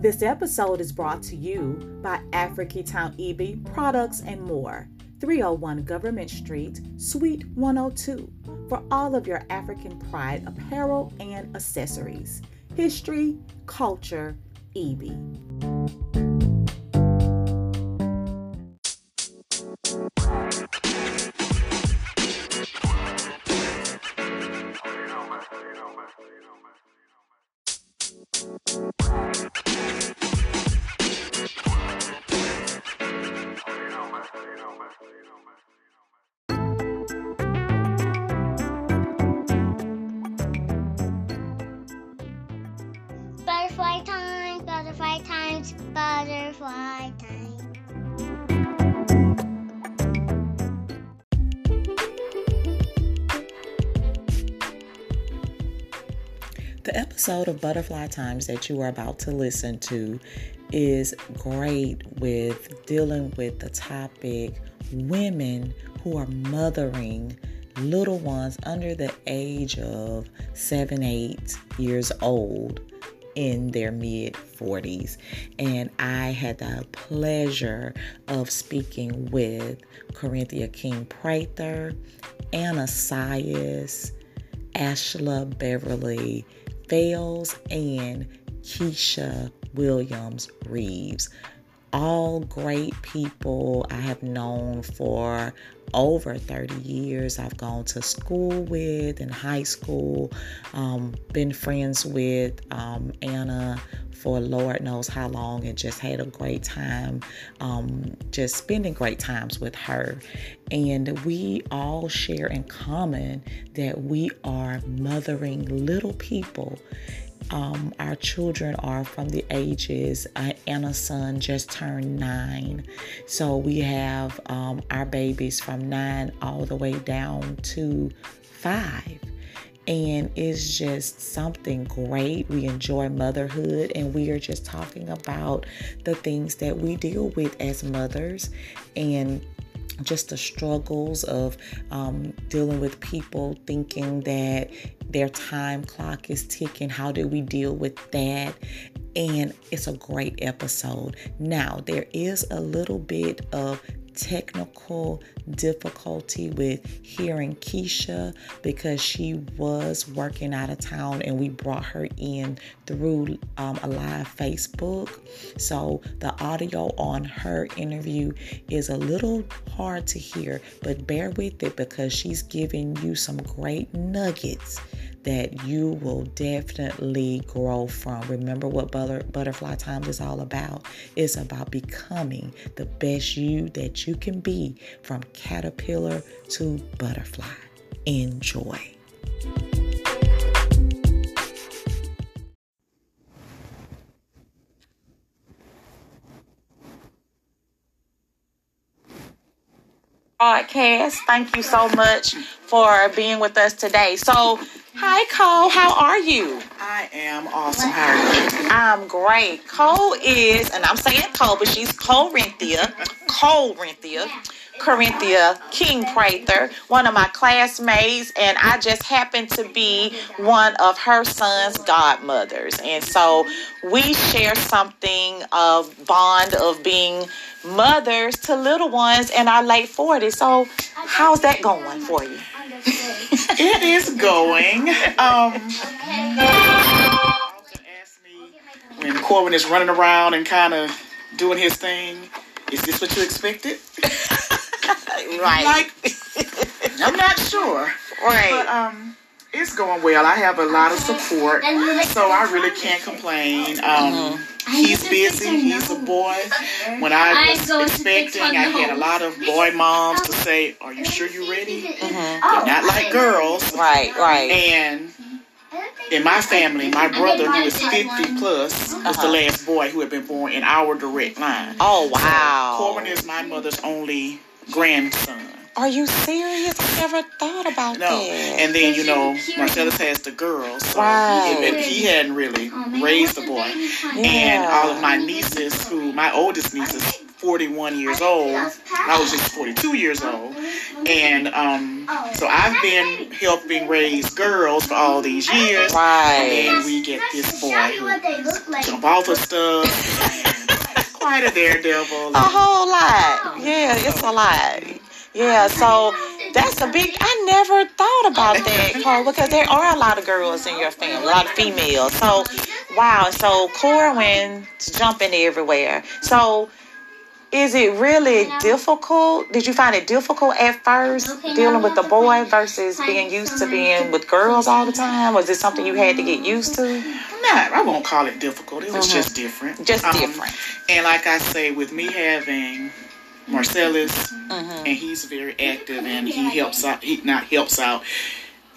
This episode is brought to you by African Town EB Products and More, 301 Government Street, Suite 102, for all of your African pride apparel and accessories. History, culture, EB. Episode of Butterfly Times that you are about to listen to is great with dealing with the topic women who are mothering little ones under the age of seven, eight years old in their mid 40s. And I had the pleasure of speaking with Corinthia King Prather, Anna Sias, Ashla Beverly Fales, and Keisha Williams Reeves. All great people I have known for over 30 years. I've gone to school with in high school, um, been friends with um, Anna for Lord knows how long, and just had a great time, um, just spending great times with her. And we all share in common that we are mothering little people. Um, our children are from the ages uh, Anna's son just turned nine. So we have um, our babies from nine all the way down to five and it's just something great. We enjoy motherhood, and we are just talking about the things that we deal with as mothers and just the struggles of um, dealing with people thinking that their time clock is ticking. How do we deal with that? And it's a great episode. Now, there is a little bit of technical difficulty with hearing Keisha because she was working out of town and we brought her in through um, a live Facebook. So the audio on her interview is a little hard to hear, but bear with it because she's giving you some great nuggets that you will definitely grow from. Remember what butter, Butterfly Times is all about? It's about becoming the best you that you can be from caterpillar to butterfly. Enjoy. Broadcast. Thank you so much for being with us today. So, hi Cole, how are you? I am awesome. How are you? I'm great. Cole is, and I'm saying Cole, but she's Corinthia. Corinthia. Corinthia King Prather, one of my classmates, and I just happened to be one of her son's godmothers. And so we share something of bond of being mothers to little ones in our late 40s. So how's that going for you? It is going. Um, when Corbin is running around and kind of doing his thing. Is this what you expected? Right. Like, I'm not sure. But right. um, it's going well. I have a lot of support, so I really can't complain. Um, he's busy. He's a boy. When I was expecting, I had a lot of boy moms to say, "Are you sure you're ready?" They're not like girls. Right, right. And in my family, my brother, who is 50 plus, was the last boy who had been born in our direct line. Oh, wow. Corbin is my mother's only grandson. Are you serious? I never thought about No, that. and then you know Marcellus has the girls, so Right. he, he hadn't really raised the boy. And all of my nieces, who my oldest niece is 41 years old. I was just 42 years old. And um, so I've been helping raise girls for all these years. Right. And we get this boy who jump off of stuff. Quite a daredevil. A whole lot. Yeah, it's a oh. lot. Yeah, so that's a big. I never thought about oh. that, Cole, because there are a lot of girls in your family, a lot of females. So, wow. So Corbin's jumping everywhere. So, is it really difficult? Did you find it difficult at first dealing with the boy versus being used to being with girls all the time? Was it something you had to get used to? Not, I won't call it difficult. It was Mhm. just different. Just Um, different. And like I say, with me having Marcellus, Mhm. and he's very active, and he helps out. He not helps out.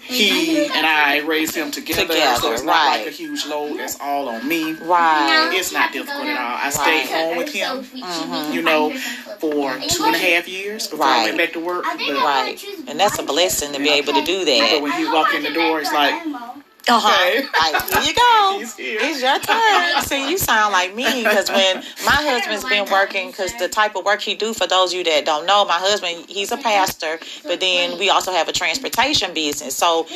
He and I raised him together, Together, so it's not like a huge load. It's all on me. Right. It's not difficult at all. I stayed Right. home with him, Mhm. you know, for two and a half years before I went back to work. But, Right. And that's a blessing to be able to do that. but that. when he walked in the door, it's like, Uh-huh. Okay. Like, here you go. He's here. It's your turn. See, you sound like me because when my husband's been working, because the type of work he do, for those of you that don't know, my husband, he's a pastor, but then we also have a transportation business. So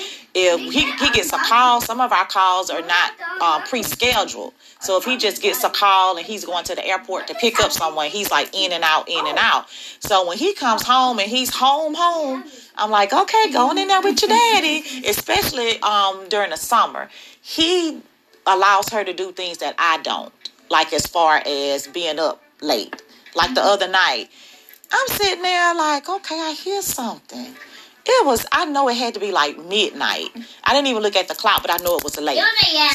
if he, he gets a call, some of our calls are not uh, pre-scheduled. So if he just gets a call and he's going to the airport to pick up someone, he's like in and out, in and out. So when he comes home and he's home, home, I'm like, okay, going in there with your daddy, especially um, during the summer. He allows her to do things that I don't, like as far as being up late. Like the other night, I'm sitting there like, okay, I hear something. It was, I know it had to be like midnight. I didn't even look at the clock, but I know it was late.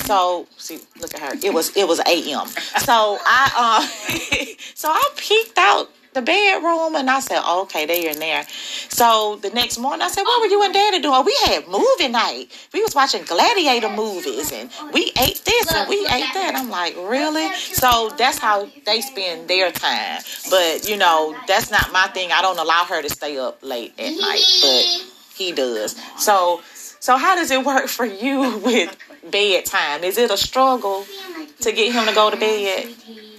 So see, look at her. It was it was a.m. So I uh, so I peeked out the bedroom and I said, oh, okay, they in there. So the next morning I said, what were you and Daddy doing? We had movie night. We was watching gladiator movies and we ate this and we ate that. I'm like, really? So that's how they spend their time. But you know, that's not my thing. I don't allow her to stay up late at night, but he does. So so how does it work for you with bedtime? Is it a struggle to get him to go to bed?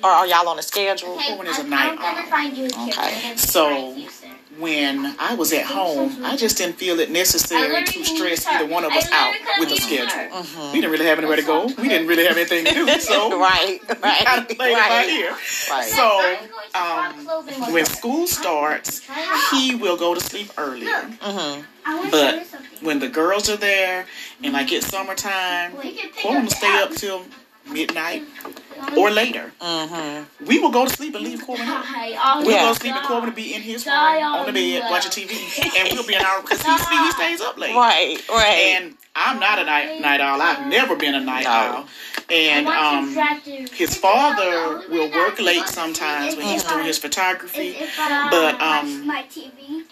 Or are y'all on a schedule? When is a night off? Okay. So when I was at home, I just didn't feel it necessary to stress either one of us out with a schedule. We didn't really have anywhere to go. We didn't really have anything to do, so right, we right, kind of played it by right, ear. right. So um, when school starts, he will go to sleep earlier. hmm But when the girls are there and like it's summertime, Corbin will stay up till midnight or later. hmm We will go to sleep and leave Corbin. We'll Yeah. go to sleep and Corbin will be in his room on the bed watching TV, and we'll be in our because he, he stays up late. Right, right. And I'm not a night night owl. I've never been a night No. owl. And um, his father will work late sometimes when he's doing his photography. But um, my TV.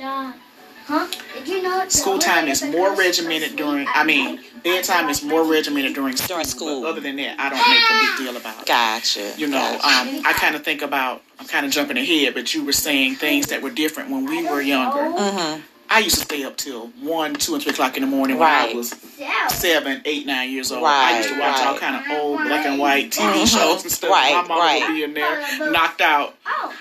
Huh? Did you know school time is more regimented during. I mean, bedtime is more regimented during school. During school. But other than that, I don't make a big deal about it. Gotcha. You know, gotcha. um, I kind of think about. I'm kind of jumping ahead, but you were saying things that were different when we were younger. Mhm. I used to stay up till one, two, and three o'clock in the morning when I was seven, eight, nine years old. I used to Right, watch all right. kind of old black and white TV Mhm. shows and stuff. Right, My mama right. would be in there, knocked out.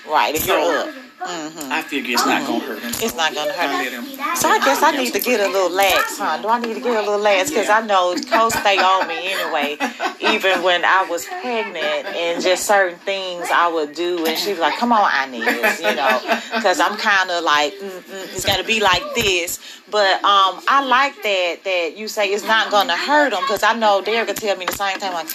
Right, if you're up. Hmm I figure it's not gonna hurt him. It's not gonna hurt him. So I guess I need to get a little lax, huh? Do I need to get a little lax? Because I know Cole stay on me anyway. Even when I was pregnant and just certain things I would do, and she'd be like, "Come on, I need this," you know, because I'm kind of like, Mm-mm, "It's gonna be like this." But um, I like that that you say it's not gonna hurt him because I know Derek could tell me the same thing. Like,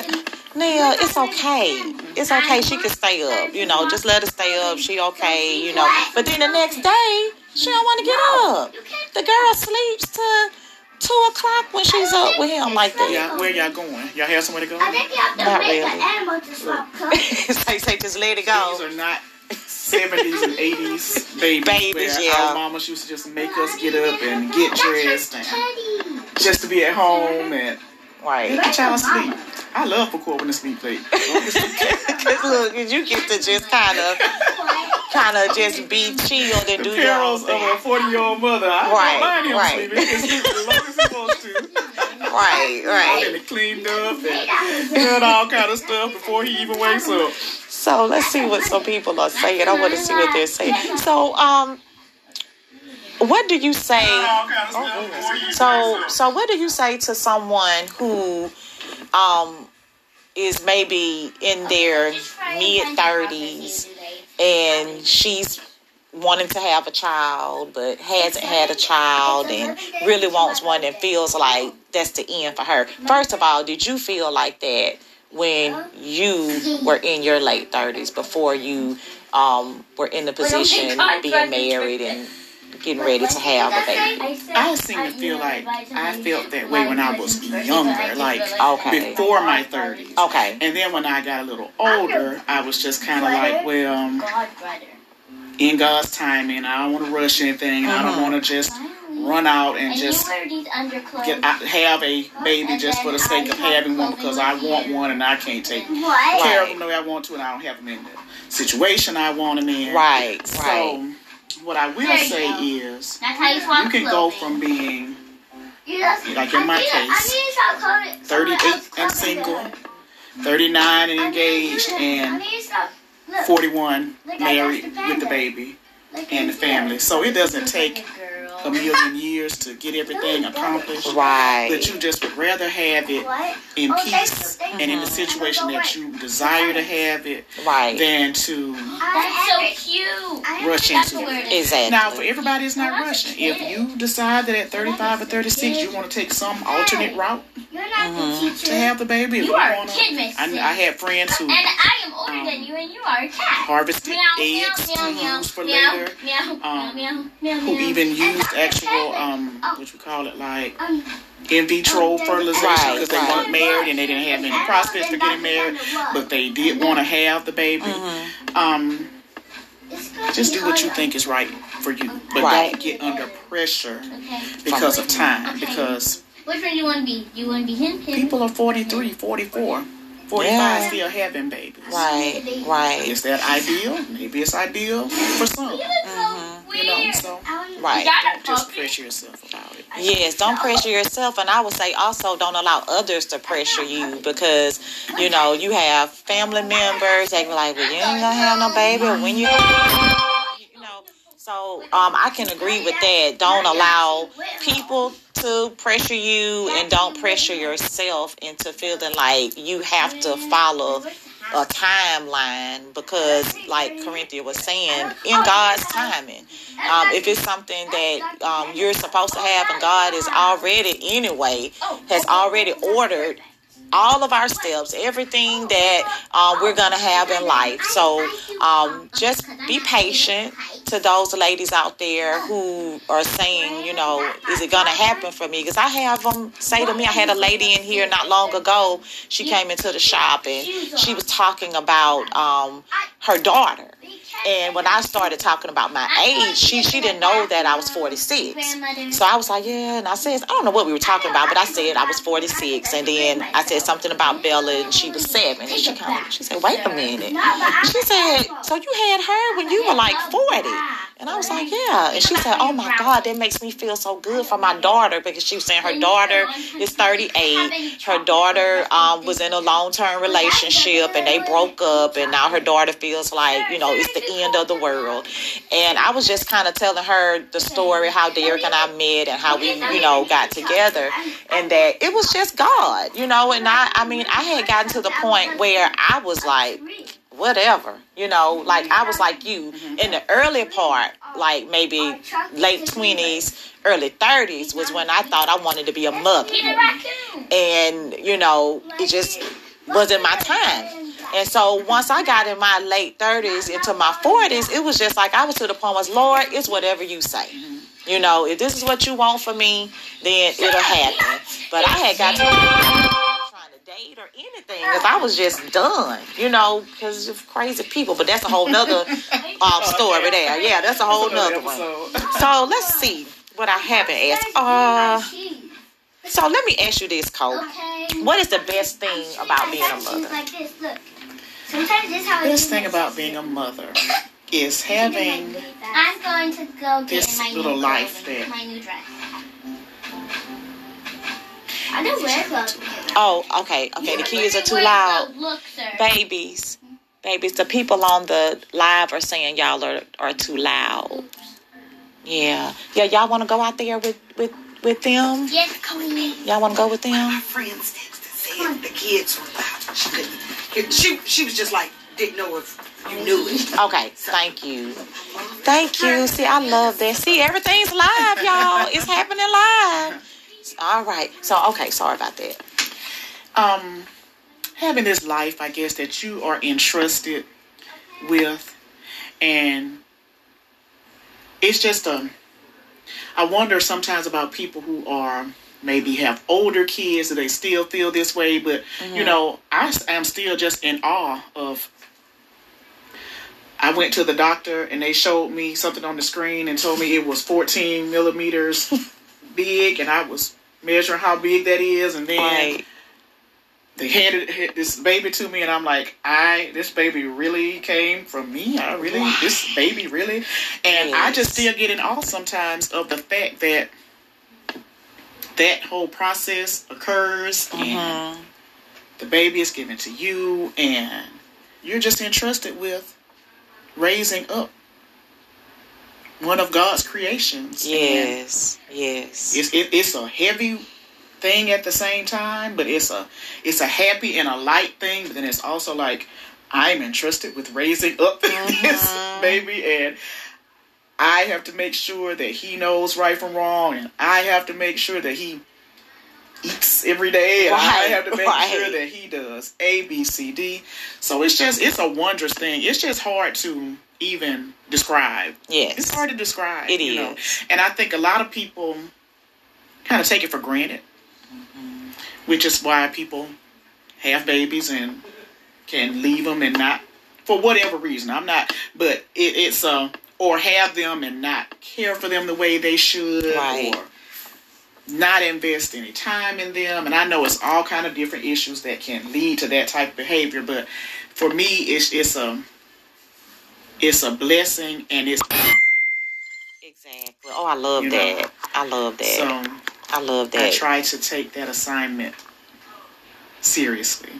Neil, it's okay. It's okay. She can stay up. You know, just let her stay up. She okay. You know. But then the next day, she don't want to get up. The girl sleeps to two o'clock when she's up with him like that. Yeah, where y'all going? Y'all have somewhere to go? I think y'all have to Not make really. an animal to swap colors. say, say, just let it go. These are not 70s and 80s babies. Babies, where yeah. Our mamas used to just make us get up and get dressed and just to be at home and Right. let the child sleep. I love for Corbin to sleep late. Cause look, you get to just kind of, kind of just be chill and the do your perils own of thing. a 40 year old mother. I Right, don't mind him right. sleeping. He can sleep as long as he wants to. Right, right. And it cleaned up and did all kind of stuff before he even wakes up. So let's see what some people are saying. I want to see what they're saying. So, um, what do you say? Oh, so, so what do you say to someone who, um, is maybe in their mid thirties and she's wanting to have a child but hasn't had a child and really wants one and feels like that's the end for her. First of all, did you feel like that when you were in your late 30s before you um, were in the position being married and getting ready to have a baby? I seem to feel like I felt that way when I was younger, like okay. before my 30s. Okay. And then when I got a little older, I was just kind of like, well, in God's timing. I don't want to rush anything. Mm-hmm. I don't uh-huh. want to just run out and, and just get have a baby just for the sake of having one because I want one and I can't take what? care of them the way I want to and I don't have them in the situation I want them in. Right. So right. What I will say is you can go from being like in my case 38 and single, 39 and engaged, and 41 married with the baby and the family. So it doesn't take a million years to get everything accomplished. Right. But you just would rather have it in oh, peace and in the situation that you desire to have it right. than to That's so cute. rush into it. Exactly. Now, for everybody, it's not rushing. If you decide that at 35 or 36 you want to take some alternate route mm-hmm. to have the baby, you, are wanna, kid I, I had friends who and I am older um, than you, and you are a cat. Harvested meow, eggs meow, meow, to use for later. Um, who even used actual um, what you call it, like in vitro fertilization because they weren't married and they didn't have any prospects for getting married, but they did want to have the baby. Mm-hmm. Um, just do what you think is right for you, but right. don't get under pressure because of time. Because which one you want to be? You want to be him? him? People are 43, 44. 45 yeah. still having babies. Right, right. Is that ideal? Maybe it's ideal for some. Mm-hmm. You know, so right. Don't just pressure yourself about it. Yes, don't pressure yourself, and I would say also don't allow others to pressure you because you know you have family members that be like, well, you ain't gonna have no baby, when you. You know, so um, I can agree with that. Don't allow people to pressure you and don't pressure yourself into feeling like you have to follow a timeline because, like Corinthia was saying, in God's timing, um, if it's something that um, you're supposed to have and God is already, anyway, has already ordered all of our steps, everything that um, we're going to have in life. So um, just be patient to those ladies out there who are saying, you know, is it going to happen for me? Because I have them say to me, I had a lady in here not long ago. She came into the shop and she was talking about um, her daughter. And when I started talking about my age, she she didn't know that I was 46. So I was like, yeah. And I said, I don't know what we were talking about, but I said I was 46. And then I said something about Bella, and she was seven. And she kind of she said, wait a minute. She said, so you had her when you were like 40? And I was like, yeah. And she said, oh my God, that makes me feel so good for my daughter because she was saying her daughter is 38. Her daughter um, was in a long term relationship and they broke up, and now her daughter feels like, you know, it's the end of the world. And I was just kind of telling her the story how Derek and I met and how we, you know, got together, and that it was just God, you know. And I, I mean, I had gotten to the point where I was like, whatever, you know, like I was like you in the early part, like maybe late 20s, early 30s was when I thought I wanted to be a mother. And, you know, it just wasn't my time. And so once I got in my late 30s into my 40s, it was just like I was to the point was, Lord, it's whatever you say. You know, if this is what you want for me, then it'll happen. But I had got to date or anything because I was just done, you know, because of crazy people. But that's a whole nother um, story there. Yeah, that's a whole nother one. So let's see what I haven't asked. Uh, so let me ask you this, Cole. What is the best thing about being a mother? The best thing about being a mother is having I'm going to go get this my little life that my new dress. I don't wear clothes. Oh, okay, okay. The kids are too loud. Babies, Babies, the people on the live are saying y'all are, are too loud. Yeah. Yeah, y'all want to go out there with, with, with them? Yes, Queen. Y'all want to go with them? My them? friends texted said the kids were loud. She couldn't. She she was just like didn't know if you knew it. Okay, thank you. Thank you. See, I love that. See, everything's live, y'all. It's happening live. All right. So, okay, sorry about that. um, having this life, I guess, that you are entrusted with, and it's just a. I wonder sometimes about people who are maybe have older kids and they still feel this way, but you know, I am still just in awe of. I went to the doctor and they showed me something on the screen and told me it was 14 millimeters big, and I was measuring how big that is, and then Right. they handed this baby to me, and I'm like, I this baby really came from me. I really this baby really, and I just still get in awe sometimes of the fact that that whole process occurs, and Mhm. the baby is given to you, and you're just entrusted with raising up one of God's creations. And Yes. Yes. it's it, it's a heavy thing at the same time, but it's a it's a happy and a light thing. But then it's also like I'm entrusted with raising up this uh-huh. baby, and I have to make sure that he knows right from wrong, and I have to make sure that he eats every day, and I Right, have to make right. sure that he does A, B, C, D. So it's just it's a wondrous thing. It's just hard to even describe. Yes. It's hard to describe. It you know? And I think a lot of people kind of take it for granted, which is why people have babies and can leave them and not, for whatever reason. I'm not, but it, it's uh, or have them and not care for them the way they should, Right. or not invest any time in them. And I know it's all kind of different issues that can lead to that type of behavior, but for me, it's it's a it's a blessing and it's Exactly. Oh, I love You know. that. I love that. so. I love that. I try to take that assignment seriously.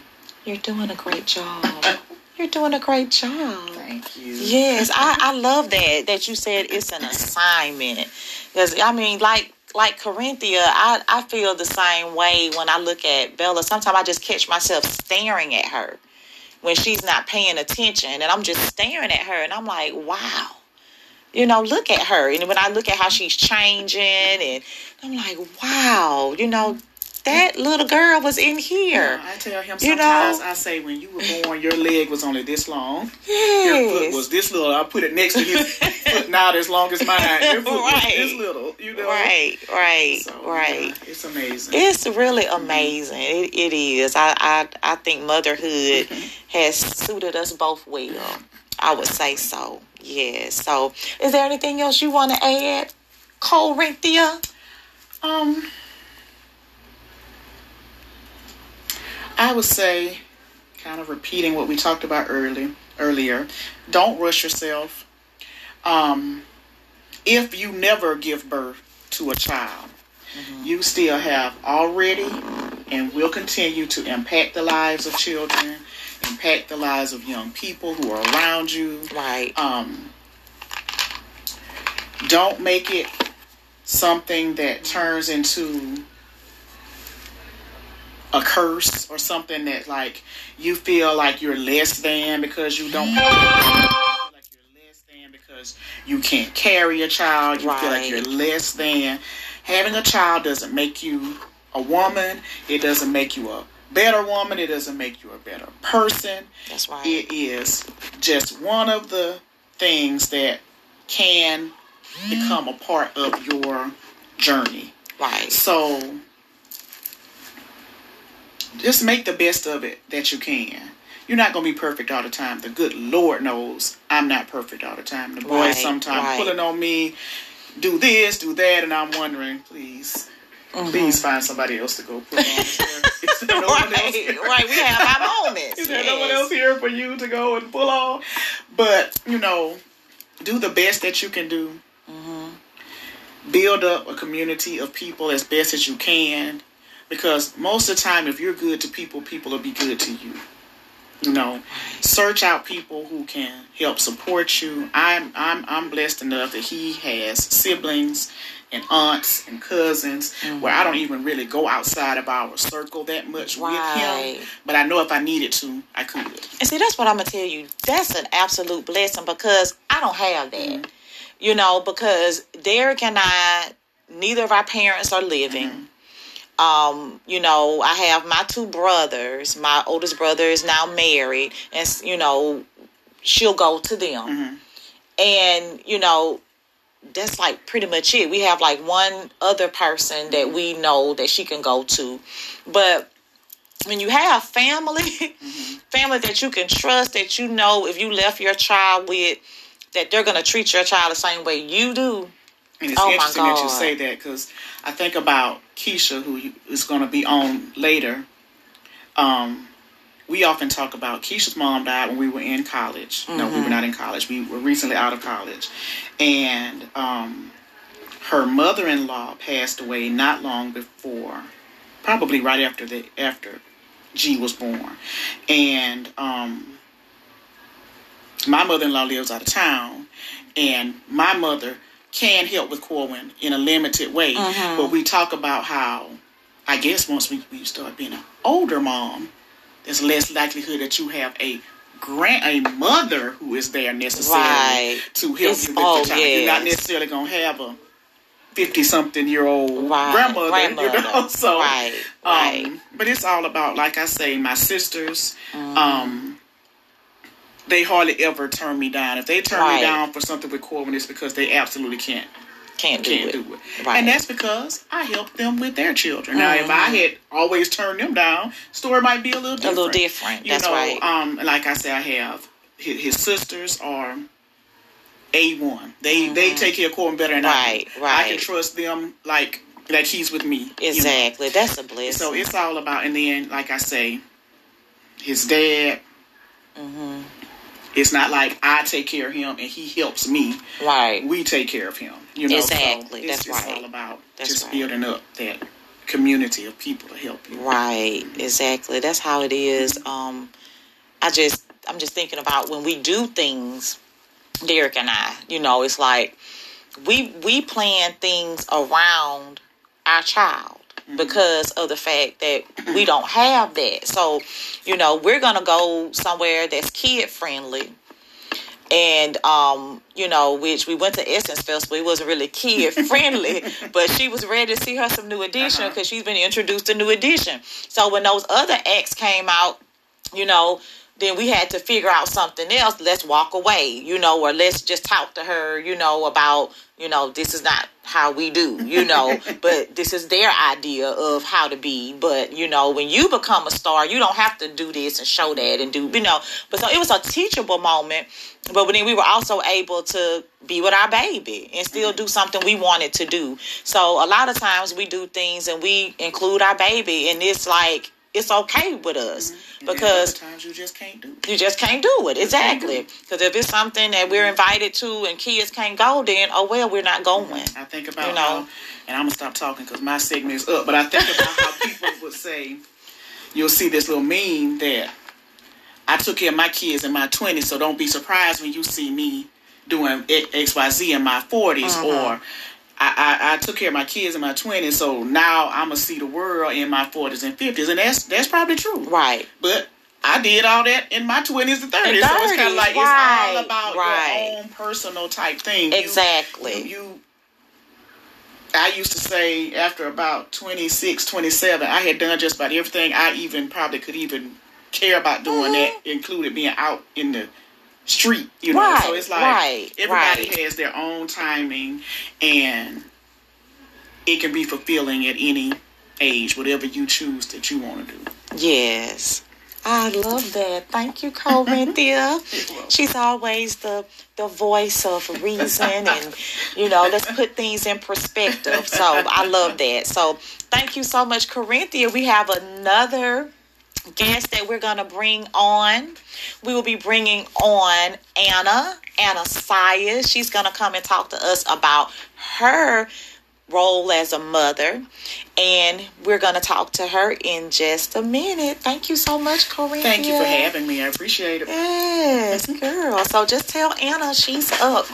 You're doing a great job. You're doing a great job. Thank you. Yes, I, I love that that you said it's an assignment. Because I mean, like like Corinthia, I, I feel the same way when I look at Bella. Sometimes I just catch myself staring at her when she's not paying attention, and I'm just staring at her, and I'm like, wow. You know, look at her. And when I look at how she's changing, and I'm like, wow, you know, that little girl was in here. I tell him You sometimes know? I say when you were born, your leg was only this long. Your foot was this little. I put it next to his foot not as long as mine. Your foot was this little. You know. Right, right, So, right. yeah, it's amazing. It's really amazing. It, it is. I, I I think motherhood has suited us both well. I would say so. Yes. So, is there anything else you want to add, Corinthia? Um, I would say, kind of repeating what we talked about early earlier. Don't rush yourself. Um, if you never give birth to a child, you still have already and will continue to impact the lives of children, impact the lives of young people who are around you Right. um, don't make it something that turns into a curse or something that like you feel like you're less than because you don't like you're less than because you can't carry a child you feel like you're less than having a child doesn't make you a woman it doesn't make you a better woman it doesn't make you a better person That's right. it is just one of the things that can become a part of your journey. right. So just make the best of it that you can. You're not going to be perfect all the time. The good Lord knows I'm not perfect all the time. The boys Right, sometimes right. pulling on me, do this, do that, and I'm wondering, please, Mm-hmm. please find somebody else to go put on. Is there no right, right. We have our moments. Is there no one else here for you to go and pull on? But you know, do the best that you can do. Build up a community of people as best as you can, because most of the time, if you're good to people, people will be good to you. You know, search out people who can help support you. I'm I'm I'm blessed enough that he has siblings and aunts and cousins mm-hmm. where I don't even really go outside of our circle that much right. with him. But I know if I needed to, I could. And see, that's what I'm gonna tell you. That's an absolute blessing because I don't have that. Mm-hmm. You know, because Derek and I, neither of our parents are living. Mm-hmm. Um, you know, I have my two brothers. My oldest brother is now married, and you know, she'll go to them. Mm-hmm. And you know, that's like pretty much it. We have like one other person that we know that she can go to. But when you have family, mm-hmm. family that you can trust, that you know if you left your child with, that they're going to treat your child the same way you do. And it's oh interesting that you say that because I think about Keisha, who is going to be on later. Um, we often talk about Keisha's mom died when we were in college. Mm-hmm. No, we were mm-hmm. not in college. We were recently out of college, and um, her mother-in-law passed away not long before, probably right after the after G was born, and um, my mother-in-law lives out of town, and my mother can help with Corbin in a limited way, mm-hmm. but we talk about how. I guess once we, we start being an older mom, there's less likelihood that you have a grand a mother who is there necessarily right. to help it's, you with oh, the child. Yes. You're not necessarily gonna have a fifty something year old right. grandmother, grandmother, you know. So right. Um, right. but it's all about like I say, my sisters, mm. um they hardly ever turn me down. If they turn right. me down for something with Corbin, it's because they absolutely can't can't do can't it. Do it. Right. And that's because I helped them with their children. Mm-hmm. Now, if I mm-hmm. had always turned them down, story might be a little different. A little different. You that's know, right. Um, like I said, I have his, his sisters are a one. They mm-hmm. they take care of Corbin better than right, I. Right. I can trust them like like he's with me. Exactly. You know? That's a blessing. So it's all about, and then like I say, his dad. Mm-hmm. It's not like I take care of him and he helps me. Right. We take care of him. You know, exactly. So it's, That's it's right. all about That's just right. building up that community of people to help you. Right. Exactly. That's how it is. Um, I just I'm just thinking about when we do things, Derek and I. You know, it's like we we plan things around our child mm-hmm. because of the fact that we don't have that. So, you know, we're gonna go somewhere that's kid friendly and um, you know, which we went to Essence Festival. It wasn't really kid friendly, but she was ready to see her some New Edition because uh-huh. she's been introduced to New Edition. So when those other acts came out, you know, then we had to figure out something else. Let's walk away, you know, or let's just talk to her, you know, about, you know, this is not how we do, you know, but this is their idea of how to be. But, you know, when you become a star, you don't have to do this and show that and do, you know. But so it was a teachable moment. But then we were also able to be with our baby and still mm-hmm. do something we wanted to do. So a lot of times we do things and we include our baby, and it's like, it's okay with us mm-hmm. because times you just can't do it. You just can't do it. Exactly. Because if it's something that we're invited to and kids can't go, then oh well, we're not going. I think about you know, how, and I'm gonna stop talking because my segment is up. But I think about how people would say, you'll see this little meme that I took care of my kids in my 20s, so don't be surprised when you see me doing X Y Z in my 40s mm-hmm. or I, I, I, took care of my kids in my twenties, so now I'm gonna see the world in my forties and fifties, and that's that's probably true. Right. But I did all that in my twenties and thirties, so it's kind of like right. it's all about right. your own personal type thing. Exactly. You, you, you, I used to say after about 26, 27, I had done just about everything I even probably could even care about doing mm-hmm. that, included being out in the street, you know. Right, so it's like right, everybody right. has their own timing and it can be fulfilling at any age, whatever you choose that you want to do. Yes. I love that. Thank you, Corinthia. She's always the the voice of reason and you know, let's put things in perspective. So I love that. So thank you so much, Corinthia. We have another guest that we're going to bring on. We will be bringing on Anna, Anna Sias. She's going to come and talk to us about her role as a mother. And we're going to talk to her in just a minute. Thank you so much, Corinne. Thank you for having me. I appreciate it. Yes, girl. So just tell Anna she's up.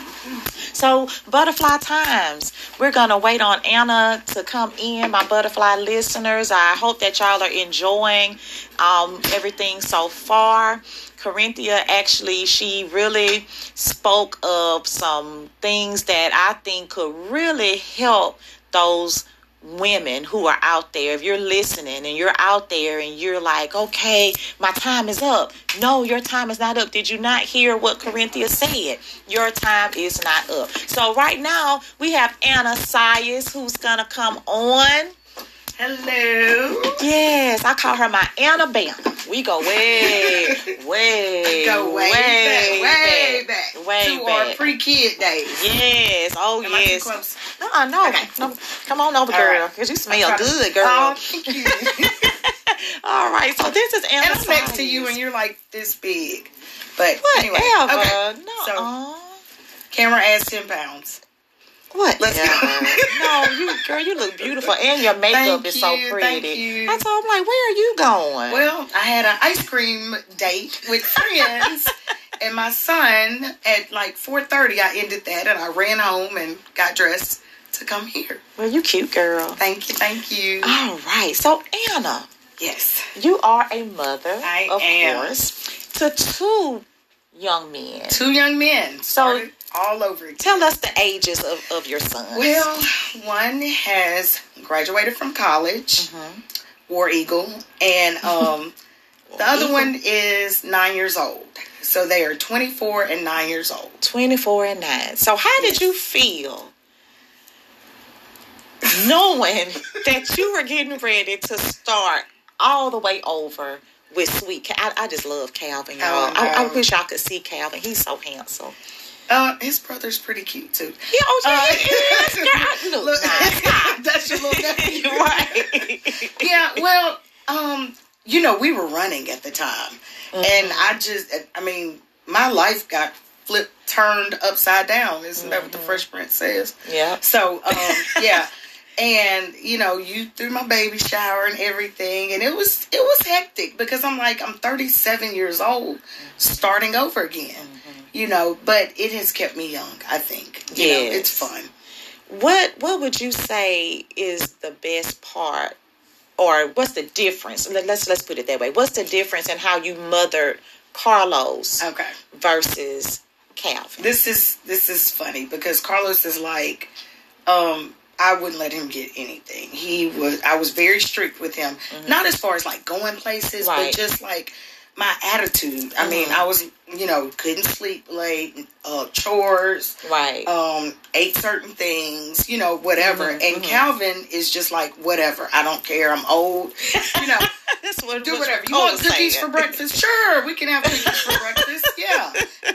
So, butterfly times. We're going to wait on Anna to come in, my butterfly listeners. I hope that y'all are enjoying um, everything so far. Corinthia actually, she really spoke of some things that I think could really help those women who are out there, if you're listening and you're out there and you're like, okay, my time is up. No, your time is not up. Did you not hear what Corinthia said? Your time is not up. So right now we have Anna Sias who's gonna come on. Hello. Yes, I call her my Annabelle. We go way, way, Go way, back, way back, way to back. our pre-kid days. Yes, oh Am I yes. close? Uh-uh, no, Okay. no, come on over, All girl, right. because you smell good, girl. Oh, thank you. All right, so this is Anna and I'm next to you, and you're like this big. But anyway, Whatever. okay. No. So camera adds ten pounds. What? let's go. no, you girl, you look beautiful, and your makeup Thank is so you, pretty. thank you. I told him like, where are you going? Well, I had an ice cream date with friends. And my son, at like 4.30, I ended that and I ran home and got dressed to come here. well, you cute girl. Thank you, thank you. All right, so Anna, Yes. you are a mother, I of am. course, to two young men. Two young men. Started all over again. Tell us the ages of, of your sons. Well, one has graduated from college, War Eagle, and um, the other Eagle. one is nine years old. So they are 24 and nine years old. 24 and 9. So, how did you feel knowing that you were getting ready to start all the way over with Sweet I, I just love Calvin, y'all. Oh, I, I wish y'all could see Calvin. He's so handsome. Uh, his brother's pretty cute too. Yeah, oh, yeah, Uh, is, girl. Look, Look, that's your little nephew. right. yeah, well, um, you know, we were running at the time, and Mm-hmm. I just, I mean, my life got flipped, turned upside down. Isn't that Mm-hmm. what the Fresh Prince says? Yeah. So, um, yeah. And you know, you threw my baby shower and everything, and it was it was hectic because I'm like I'm 37 years old, starting over again, you know. But it has kept me young. I think. You know, it's fun. What What would you say is the best part, or what's the difference? Let- Let's let's put it that way. What's the difference in how you mothered Carlos Okay. versus Calvin? This is this is funny because Carlos is like, um, I wouldn't let him get anything. He was I was very strict with him. Not as far as like going places, Right. but just like my attitude. I mean, I was you know couldn't sleep late, uh, chores, Right. um, ate certain things, you know, whatever. and Calvin is just like whatever. I don't care. I'm old, you know. That's what Do whatever. You want cookies saying. for breakfast? Sure, we can have cookies for breakfast. Yeah.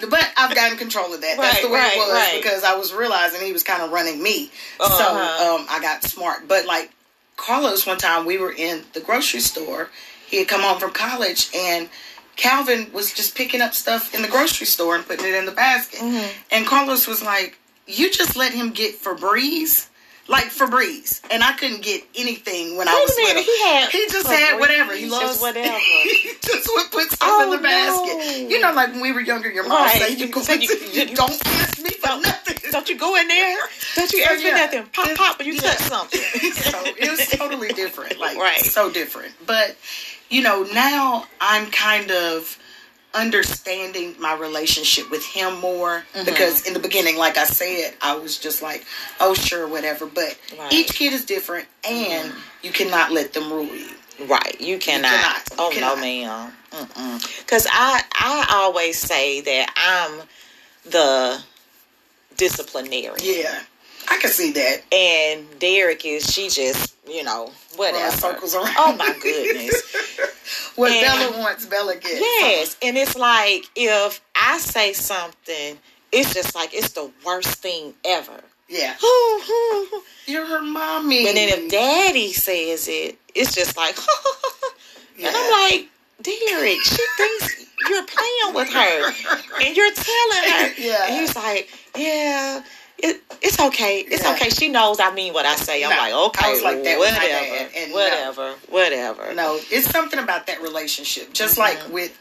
But I've gotten control of that. That's the way right, it was right. because I was realizing he was kind of running me. Uh-huh. So um, I got smart. But like Carlos, one time we were in the grocery store. He had come home from college and Calvin was just picking up stuff in the grocery store and putting it in the basket. Mm-hmm. And Carlos was like, You just let him get Febreze? Like Febreze. And I couldn't get anything when I Wait a was minute, little. he had He just had whatever. He just loves whatever. he just would put stuff Oh, in the basket. no. You know, like when we were younger, your mom Right. said, "You, go So you- you- you don't ask me for nothing." Don't you go in there? Don't you So, ask me nothing? Pop, It- pop when you yeah. touch something. so it was totally different, like Right. so different. But you know, now I'm kind of understanding my relationship with him more Mm-hmm. because in the beginning, like I said, I was just like, "Oh, sure, whatever." But Right. each kid is different, and you cannot let them rule you. Right, you cannot. cannot. You Oh cannot. no, ma'am. Because I I always say that I'm the disciplinarian, Yeah, I can see that. and Derek is she just you know whatever. Circles around. Oh my goodness. What And- Bella wants, Bella gets. yes, and it's like if I say something, it's just like it's the worst thing ever. Yeah. You're her mommy. And then if Daddy says it, it's just like. Yeah. And I'm like, Derek, she thinks you're playing with her. And you're telling her. Yeah. And he's like, yeah, it, it's okay. It's Yeah. okay. She knows I mean what I say. I'm No, like, okay, I was like that whatever, dad, and no. whatever, whatever. No, it's something about that relationship. Just Mm-hmm. like with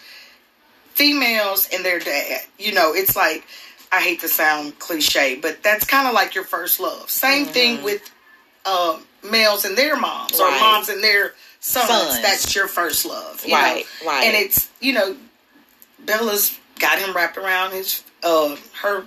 females and their dad. You know, it's like I hate to sound cliche, but that's kind of like your first love. Same thing with uh, males and their moms or Mm-hmm. Moms and their sons. Sons. That's your first love. you Right, know? right. And it's you know, Bella's got him wrapped around his uh her.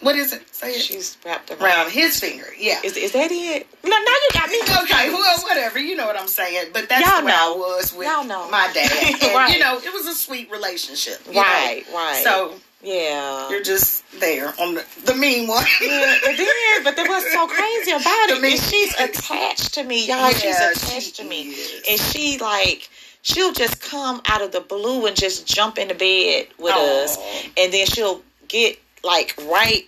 What is it? Say it. She's wrapped around. around his finger. Yeah. Is, is that it? No, now you got me. Okay, well, whatever. You know what I'm saying. But that's Y'all the way know. I was with Y'all know. my dad. And, Right. you know, it was a sweet relationship. you know. Right, right. So Yeah. you're just there on the, the mean one. Yeah, but then, but then what's so crazy about it me- is she's attached to me, y'all. she's attached she to me, is. and she like she'll just come out of the blue and just jump in the bed with Aw. us, and then she'll get like right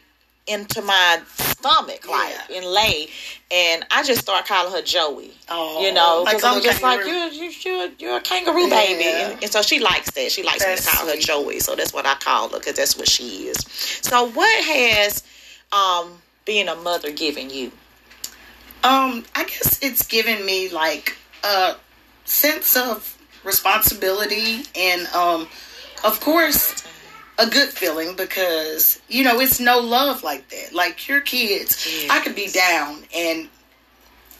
into my stomach, like Yeah. and lay, and I just start calling her Joey. Aw, you know, like because a I'm just like you're you, you're you're a kangaroo baby, Yeah. and, and so she likes that. She likes me That's to call her. Joey, so that's what I call her because that's what she is. So what has um being a mother given you? Um, I guess it's given me like a sense of responsibility and um of course a good feeling because you know it's no love like that. Like your kids, I could be down and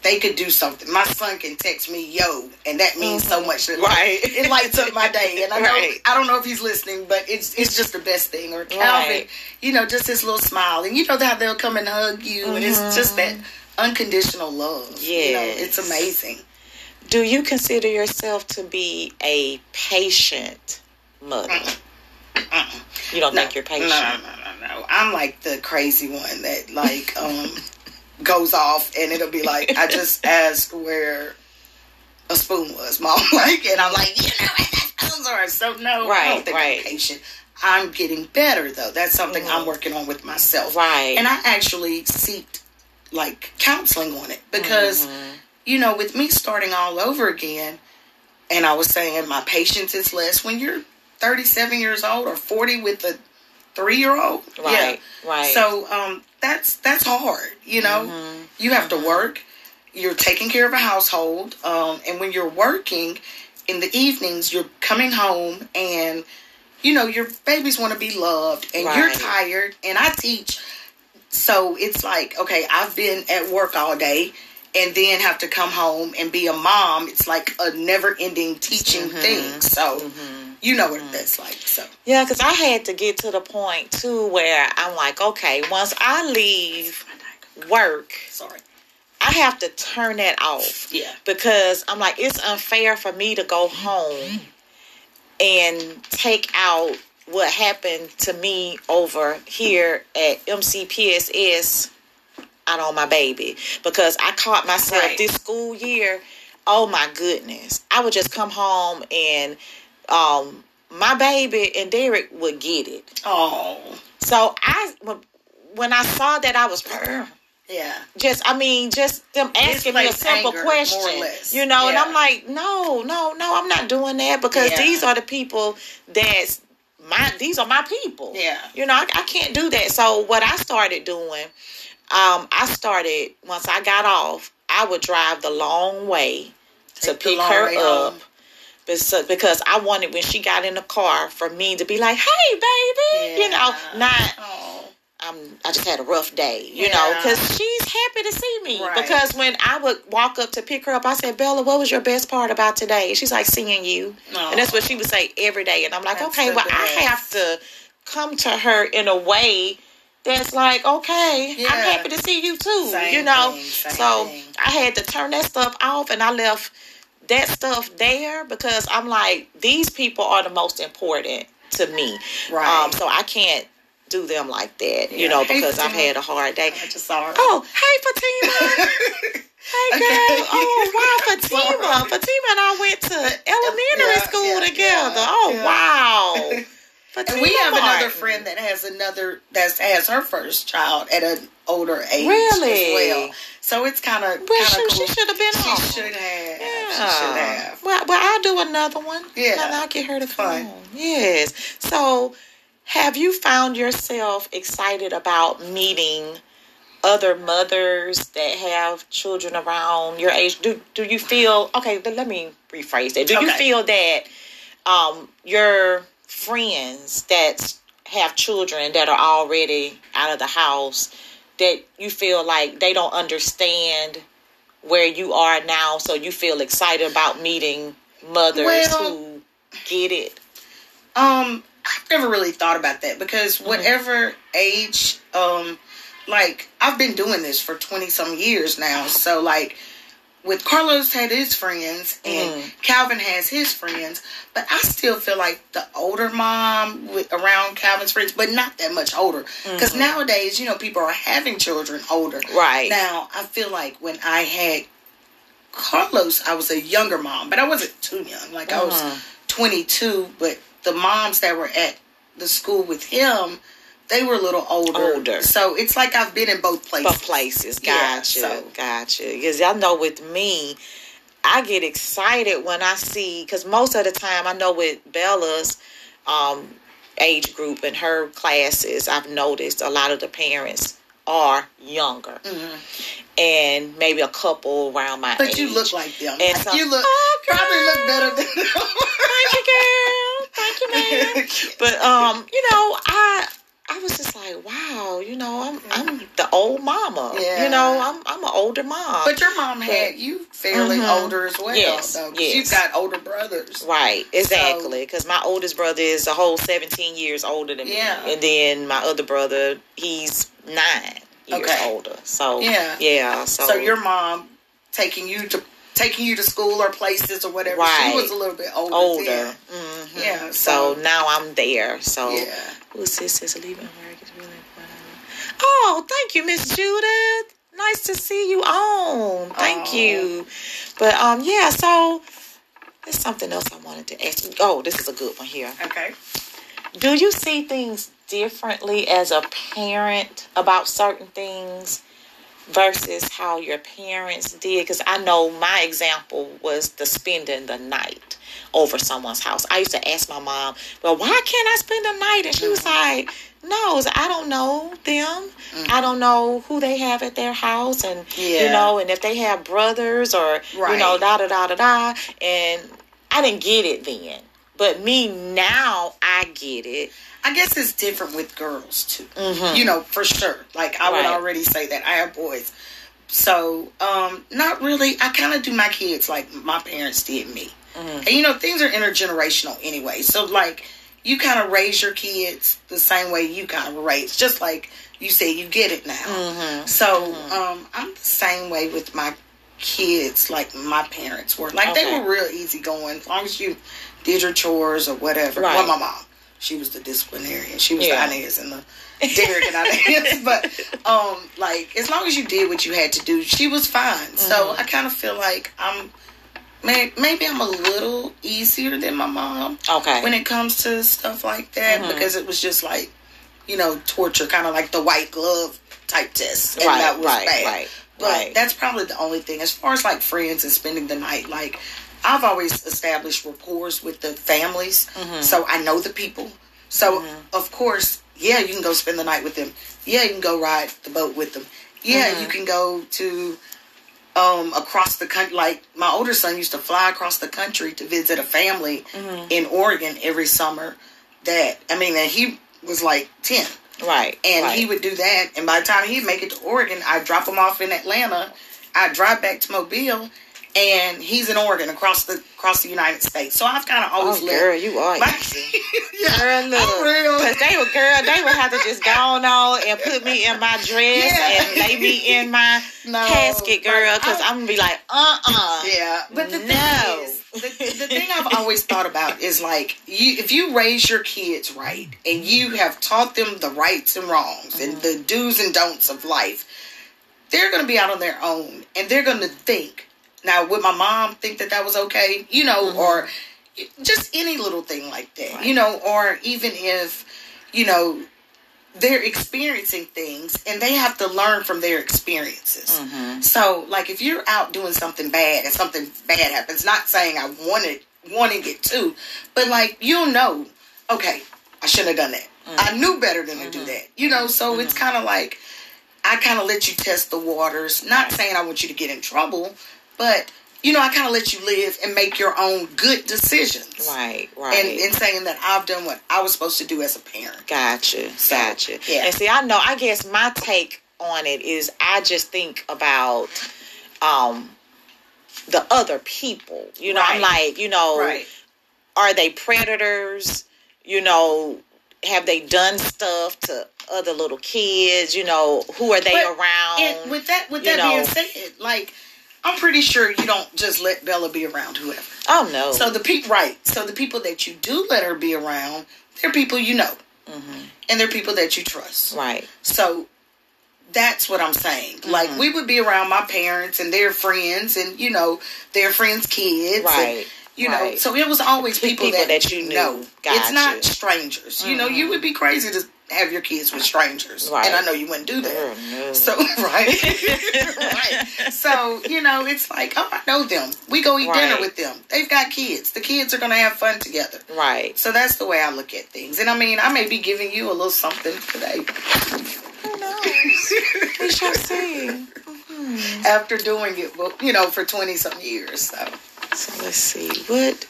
they could do something. My son can text me "yo," and that means so much. It, Mm-hmm. Right. it lights up my day. And I know Right. I don't know if he's listening, but it's it's just the best thing. Or Calvin, Right. you know, just his little smile, and you know how they'll come and hug you, and it's just that unconditional love. you know, Mm-hmm. It's amazing. Do you consider yourself to be a patient mother? You don't think you're patient? No, no, no, no. I'm like the crazy one that like um goes off and it'll be like I just asked where a spoon was, mom. Like, and I'm like, you know, where that spoons are. So no, I Right, don't think right. I'm patient. I'm getting better though. That's something I'm working on with myself. Mm-hmm. Right. And I actually seeked like counseling on it because Mm-hmm. you know, with me starting all over again, and I was saying my patience is less when you're 37 years old or 40 with a three year old. Right, right. So um, that's that's hard. You know, Mm-hmm. you have to work. You're taking care of a household, um, and when you're working in the evenings, you're coming home and. You know, your babies want to be loved and you're tired and I teach. So it's like, okay, I've been at work all day and then have to come home and be a mom. It's like a never ending teaching Mm-hmm. thing. So you know what that's mm-hmm. like. So Yeah, because I had to get to the point too where I'm like, okay, once I leave work, sorry. I have to turn that off. Yeah. Because I'm like, it's unfair for me to go home and take out what happened to me over here at MCPSS out on my baby. Because I caught myself Right. this school year. Oh my goodness. I would just come home and um my baby and Derek would get it. Oh. So I when I saw that I was Yeah. just I mean, just them asking me a simple anger, question, you know, and I'm like, no, no, no, I'm not doing that because Yeah. these are the people that's my these are my people. Yeah. you know, I, I can't do that. So what I started doing, um, I started once I got off, I would drive the long way to Take the pick her up. home. Because because I wanted when she got in the car for me to be like, "Hey, baby," you know, not Oh. um, I just had a rough day, you know, because she's happy to see me. Right. Because when I would walk up to pick her up, I said, Bella, what was your best part about today? She's like, seeing you. Aw. And that's what she would say every day. And I'm like, That's okay, well, I have to come to her in a way that's like, okay, Yeah. I'm happy to see you too, Same you know? thing, so thing. I had to turn that stuff off and I left that stuff there because I'm like, these people are the most important to me. Right. Um, so I can't do them like that, you Yeah. know, Hey, because I've had a hard day. I just saw her. Oh, hey Fatima. Hey girl. Okay. Oh wow, Fatima. Fatima and I went to elementary Yeah, school yeah, together. yeah, oh wow. Fatima And we have another friend that has another that has her first child at an older age Really? as well. So it's kind of Well, kind she, of she should have been She should have. Yeah. She should have. Well, well, I'll do another one. Yeah. And I'll get her to come on. Yes. So, have you found yourself excited about meeting other mothers that have children around your age? Do do you feel okay? Let me rephrase that. Do you feel that um, your friends that have children that are already out of the house that you feel like they don't understand where you are now, so you feel excited about meeting mothers Well- who get it? Um, I've never really thought about that because Mm-hmm. whatever age, um, like I've been doing this for twenty some years now. So like with Carlos had his friends and Mm-hmm. Calvin has his friends, but I still feel like the older mom with around Calvin's friends, but not that much older. Because nowadays, you know, people are having children older. Mm-hmm. Right. Now, I feel like when I had Carlos, I was a younger mom, but I wasn't too young. Like I was Uh-huh. 22, but the moms that were at the school with him, they were a little older. Older. So it's like I've been in both places. Both places. Yeah, Gotcha. so- Gotcha. Because y'all know with me, I get excited when I see, because most of the time I know with Bella's um, age group and her classes, I've noticed a lot of the parents are younger. And maybe a couple around my Mm-hmm. But you look like them. And so- you look Oh, probably look better than them. Thank you, girl. Thank you, man. But um, you know, I I was just like, wow, you know, I'm I'm the old mama. Yeah. You know, I'm I'm an older mom. But your mom had you fairly Mhm. older as well. Yes, though, yes. You've got older brothers. Right, exactly. Because my oldest brother is a whole 17 years older than Yeah. me. And then my other brother, he's nine years Okay. older. So, Yeah. Yeah. So, So your mom taking you to taking you to school or places or whatever. Right. She was a little bit older. older. Mhm. Yeah. So So, now I'm there. So, yeah. Who says leaving work is really important. Oh, thank you, Miss Judith. Nice to see you on. Thank you. But um, yeah. So there's something else I wanted to ask you. Oh, this is a good one here. Okay. Do you see things differently as a parent about certain things versus how your parents did? Because I know my example was the spending the night over someone's house. I used to ask my mom, "Well, why can't I spend the night?" And she was mm-hmm. like, "No, I don't know them. I mm. don't know who they have at their house, and you know, and if they have brothers or you know, da da da da da." And I didn't get it then. But me now, I get it. I guess it's different with girls too. Mhm. You know, for sure. Like I would already say that I have boys. So, um, not really. I kind of do my kids like my parents did me. Mm-hmm. And you know, things are intergenerational anyway. So, like, you kind of raise your kids the same way you kind of raise. Just like you say, you get it now. Mm-hmm. So, um, I'm the same way with my kids, like my parents were. Like, Okay. they were real easygoing. As long as you did your chores or whatever. Right. Well, my mom, she was the disciplinarian. She was Yeah. the Inez and the Derek and Inez. but, um, like, as long as you did what you had to do, she was fine. So, Mm-hmm. I kind of feel like I'm, maybe I'm a little easier than my mom Okay. when it comes to stuff like that Mhm. because it was just like, you know, torture, kind of like the white glove type test. And right, that was right, bad. right, But right. that's probably the only thing. As far as like friends and spending the night, like I've always established rapport with the families, Mm-hmm. so I know the people. So of course, yeah, you can go spend the night with them. Yeah, you can go ride the boat with them. Yeah, Mm-hmm. you can go to um across the country. Like my older son used to fly across the country to visit a family Mm-hmm. in Oregon every summer. That I mean, and he was like ten. right. And right. he would do that. And by the time he'd make it to Oregon, I'd drop him off in Atlanta. I'd drive back to Mobile. And he's in Oregon across the across the United States. So I've kind of always Oh, lived. girl, you are my- yeah, Girl, look. real. Because they were, girl, they would have to just go on and put me in my dress Yeah. and lay me in my No, casket, girl. Because I'm going to be like, uh-uh. Yeah, but the No. thing is, the, the thing I've always thought about is like, you, if you raise your kids right and you have taught them the rights and wrongs and Mm-hmm. the do's and don'ts of life, they're going to be out on their own and they're going to think. Now, would my mom think that that was okay? You know, or just any little thing like that, Mm-hmm. Right. you know, or even if, you know, they're experiencing things and they have to learn from their experiences. Mm-hmm. So, like, if you're out doing something bad and something bad happens, not saying I wanted wanting it to, but like you'll know, okay, I shouldn't have done that. I knew better than to do that. You know, so it's kind of like I kind of let you test the waters. Not saying I want you to get in trouble, but you know, I kind of let you live and make your own good decisions. Right, right. And, and saying that I've done what I was supposed to do as a parent. Gotcha, So, gotcha. yeah. And see, I know. I guess my take on it is, I just think about um the other people. You know, I'm like, you know, Right. are they predators? You know, have they done stuff to other little kids? You know, who are they But around? And with that, with that being said, like I'm pretty sure you don't just let Bella be around whoever. oh no. So the people, right? So the people that you do let her be around, they're people you know, and they're people that you trust. Mm-hmm. right. So that's what I'm saying. Mm-hmm. Like we would be around my parents and their friends, and you know their friends' kids, Right, And, you know, so it was always people, people that, that you knew. know. It's not strangers. You know, you would be crazy to have your kids with strangers, Right. and I know you wouldn't do that. Oh, no. So right, right. So you know, it's like, oh, I know them. We go eat dinner with them. They've got kids. The kids are gonna have fun together. right. So that's the way I look at things. And I mean, I may be giving you a little something today Who knows? we shall see. Mm-hmm. after doing it, well, you know, for twenty some years. So So let's see. What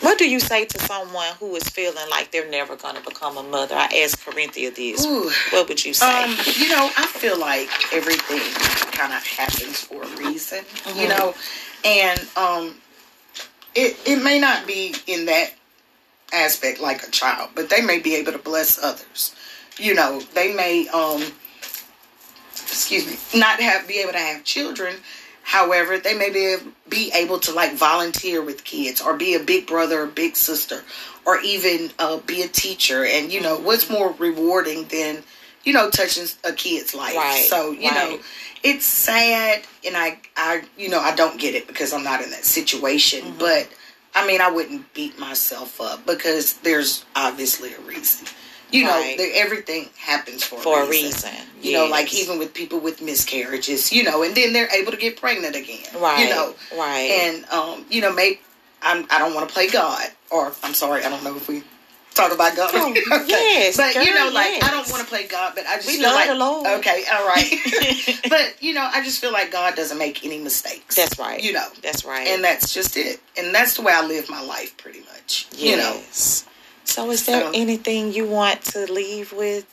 what do you say to someone who is feeling like they're never going to become a mother? I asked Corinthia this. Ooh. What would you say? Um, you know, I feel like everything kind of happens for a reason, you know, and um, it it may not be in that aspect like a child, but they may be able to bless others. You know, they may um, excuse me, not have be able to have children. However, they may be be able to like volunteer with kids, or be a big brother or big sister, or even uh, be a teacher. And you know, what's more rewarding than you know touching a kid's life? Right, So you know, it's sad, and I I you know I don't get it because I'm not in that situation, Mm-hmm. but. I mean, I wouldn't beat myself up because there's obviously a reason. You know, Right. there, everything happens for, For a reason. reason, You know, like even with people with miscarriages, you know, and then they're able to get pregnant again. Right, You know, right. And um, you know, maybe I'm. I don't want to play God, or I'm sorry, I don't know if we talk about God. Oh, yes, but you know, like I don't want to play God, but I just We feel like the Lord. okay, all right. but you know, I just feel like God doesn't make any mistakes. That's right. You know, That's right. and that's just it. And that's the way I live my life, pretty much. You know. So is there So- anything you want to leave with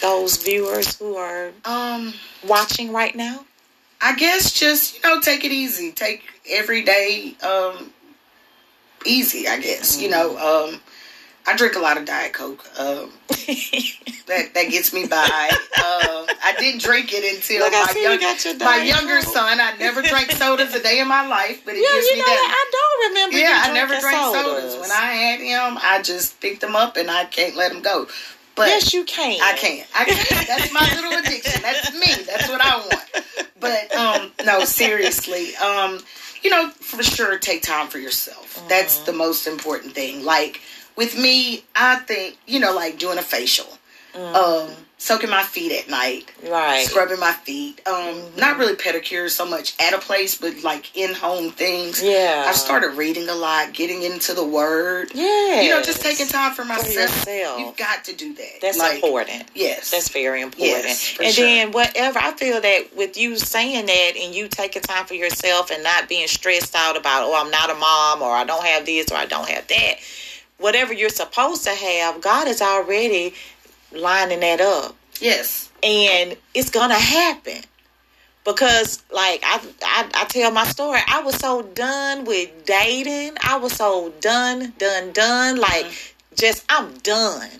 those viewers who are Um, watching right now? I guess just you know take it easy. Take every day um easy. I guess you know. Mm-hmm. Um, I drink a lot of Diet Coke. Um, that that gets me by. Uh, I didn't drink it until Look, my you young, your my younger Coke. son. I never drank sodas a day in my life, but it Yeah, gives you me know that. I don't remember. yeah, you I never drank sodas. When I had him, I just picked them up and I can't let them go. But yes, you can. I can't. I can't. That's my little addiction. That's me. That's what I want. But um, no, seriously. Um, you know, for sure, take time for yourself. That's the most important thing. Like with me, I think you know, like doing a facial, um, soaking my feet at night, Right. scrubbing my feet. Um, not really pedicure so much at a place, but like in home things. Yeah. I started reading a lot, getting into the word. Yeah. You know, just taking time for myself. You've got to do that. That's Like, important. Yes. That's very important. Yes, and sure. then whatever I feel that with you saying that and you taking time for yourself and not being stressed out about oh I'm not a mom or I don't have this or I don't have that. Whatever you're supposed to have, God is already lining that up. Yes. and it's gonna happen because like I, I i tell my story i was so done with dating i was so done done done mm-hmm. like just i'm done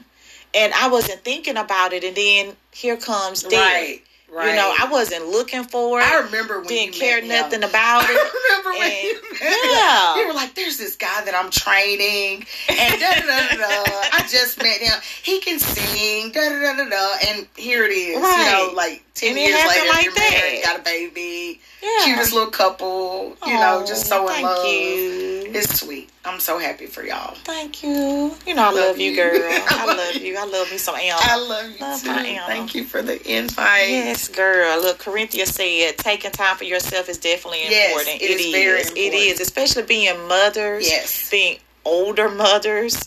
and i wasn't thinking about it and then here comes Derek. Right. Right. you know i wasn't looking for it I remember when didn't care met nothing about it I remember when And- you met yeah. You were like, "There's this guy that I'm training, and da da da da. I just met him. He can sing, da da da da da." And here it is. Right. You know, like ten years later, like you're that. married, got a baby, Yeah. cutest little couple. You know, just so in love. you It's sweet. I'm so happy for y'all. thank you you know i love, you you. girl I love love you i love me some Elma. I love you Love too. Thank you for the invite. Yes, girl. Look, Corinthia said taking time for yourself is definitely Yes, important. it is very important. is, especially being mothers. Yes. Being older mothers.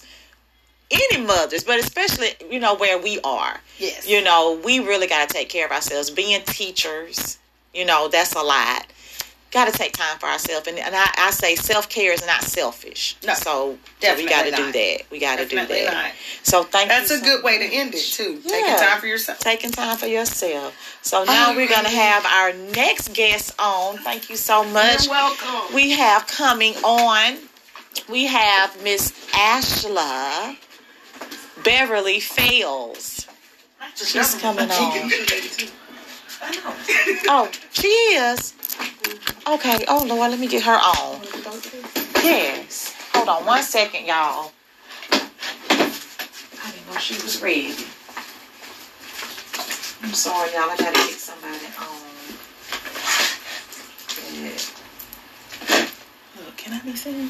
any mothers, but especially, you know, where we are. Yes. You know, we really got to take care of ourselves. Being teachers, you know, that's a lot. Got to take time for ourselves. And, and I, I say self care is not selfish. No, so, so we got to do that. We got to do that. not. So thank you. That's a so good way to end it too. Yeah. Taking time for yourself. Taking time for yourself. So now we're going to have our next guest on. Thank you so much. You're welcome. We have coming on, we have Miss Ashla Beverly Fails. She's coming on. Oh, she is. Okay. Oh Lord, let me get her on. Yes. Hold on one second, y'all. I didn't know she was ready. I'm sorry, y'all. I gotta get somebody on. Look, can I be seen?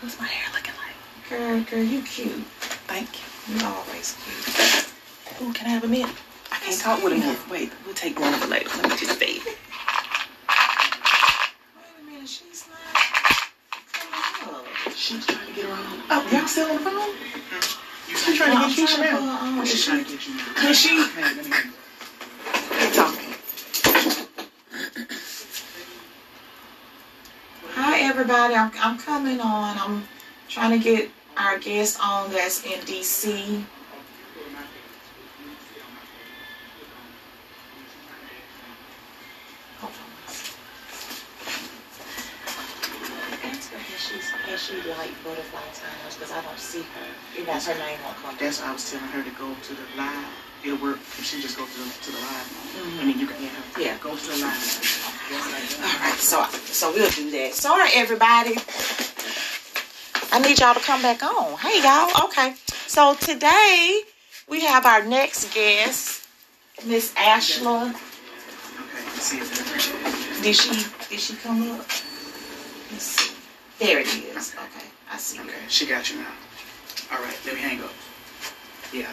What's my hair looking like? Girl, girl, you cute. Thank you. You always cute. Ooh, can I have a minute? I can't talk with a minute. Wait, we'll take one of the later. Let me just stay. Wait a minute, she's not coming up. She's trying to get her on. Oh, y'all still on the phone? You She's trying to get Keisha now. She's trying to get you now. Uh, Cause she. Man, let Hi, everybody. I'm, I'm coming on. I'm trying to get our guest on that's in DC. Butterfly times because I don't see her. You know, her name won't come. That's why I was telling her to go to the live. It'll work if she just go to the, to the live. Mm-hmm. I mean, you can, yeah, Yeah. go to the live. Yes, All right, so so we'll do that. Sorry, everybody. I need y'all to come back on. Hey, y'all. Okay. So today we have our next guest, Miss Ashla. Okay, let's see if Did she did she come up? Let's see. There it is. Okay, I see. Okay, she got you now. All right, let me hang up. Yeah,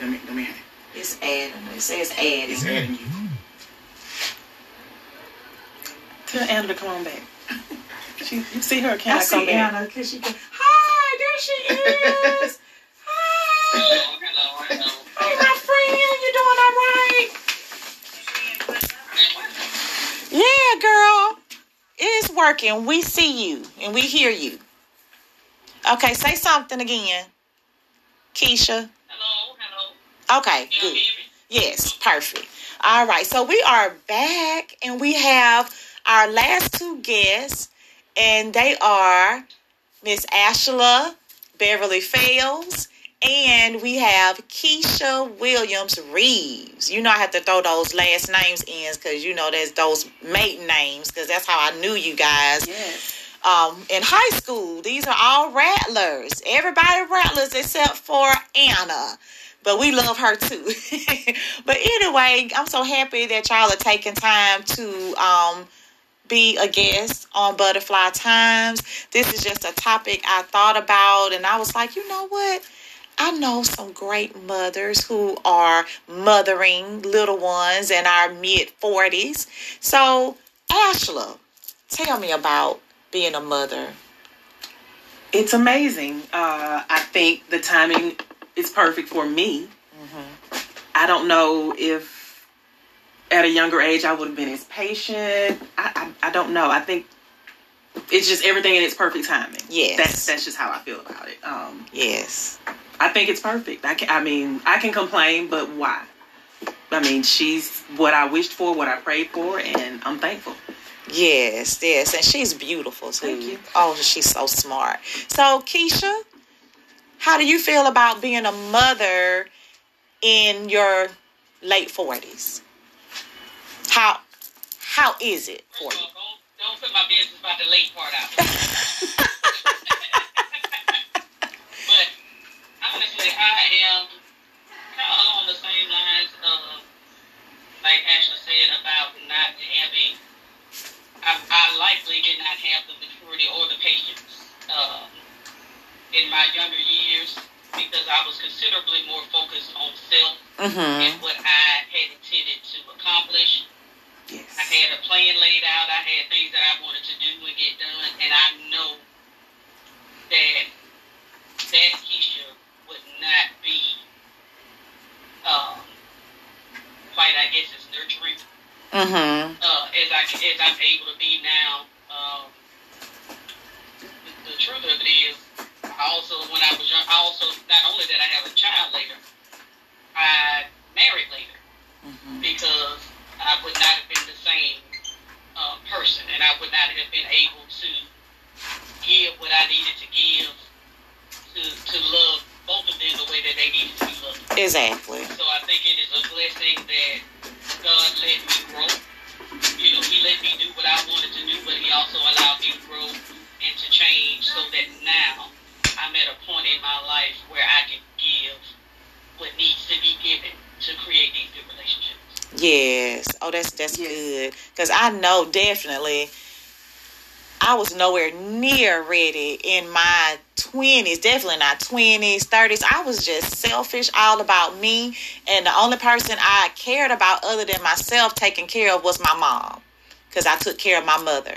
let me let me hang. It's adding. It says It's adding. It's adding you. Tell Anna to come on back. She, you see her? Can I I, come see back? Anna because she can. Hi, there she is. Hi. Hey, my friend, you doing all right? Yeah, girl. It's working. We see you and we hear you. Okay, say something again. Keisha. Hello, hello. Okay, you good. Yes, perfect. All right, so we are back and we have our last two guests, and they are Miss Ashla Beverly Fails and we have Keisha Williams Reeves. You know, I have to throw those last names in because you know there's those maiden names because that's how I knew you guys Yes. Um, in high school. These are all rattlers. Everybody rattlers except for Anna. But we love her too. but anyway, I'm so happy that y'all are taking time to um, be a guest on Butterfly Times. This is just a topic I thought about, and I was like, you know what? I know some great mothers who are mothering little ones in our mid 40s. So, Ashla, tell me about being a mother. It's amazing. Uh, I think the timing is perfect for me. I don't know if at a younger age I would have been as patient. I, I, I don't know. I think it's just everything in its perfect timing. Yes. That's that's just how I feel about it. Um, Yes. I think it's perfect. I can. I mean, I can complain, but why? I mean, she's what I wished for, what I prayed for, and I'm thankful. Yes, yes, and she's beautiful too. Thank you. Oh, she's so smart. So, Keisha, how do you feel about being a mother in your late forties? How how is it for you? don't, don't put my business about the late part out but honestly, I am kind of along the same lines of, like Ashley said, about not having, I, I likely did not have the maturity or the patience uh, in my younger years because I was considerably more focused on self mm-hmm. and what I had intended to accomplish. Yes. I had a plan laid out. I had things that I wanted to do and get done, and I know that that Keisha would not be um, quite, I guess, as nurturing Mm-hmm. uh, as I as I'm able to be now. Um, the, the truth of it is, I also when I was young, I also not only did I have a child later, I married later because I would not have been the same uh, person, and I would not have been able to give what I needed to give to to love both of them the way that they needed to be loved. Exactly. So I think it is a blessing that God let me grow. You know, He let me do what I wanted to do, but He also allowed me to grow and to change so that now I'm at a point in my life where I can give what needs to be given to create these good relationships. Yes. Oh, that's that's Yes. good. Cause I know definitely, I was nowhere near ready in my twenties. Definitely not twenties, thirties. I was just selfish, all about me, and the only person I cared about other than myself taking care of was my mom, cause I took care of my mother,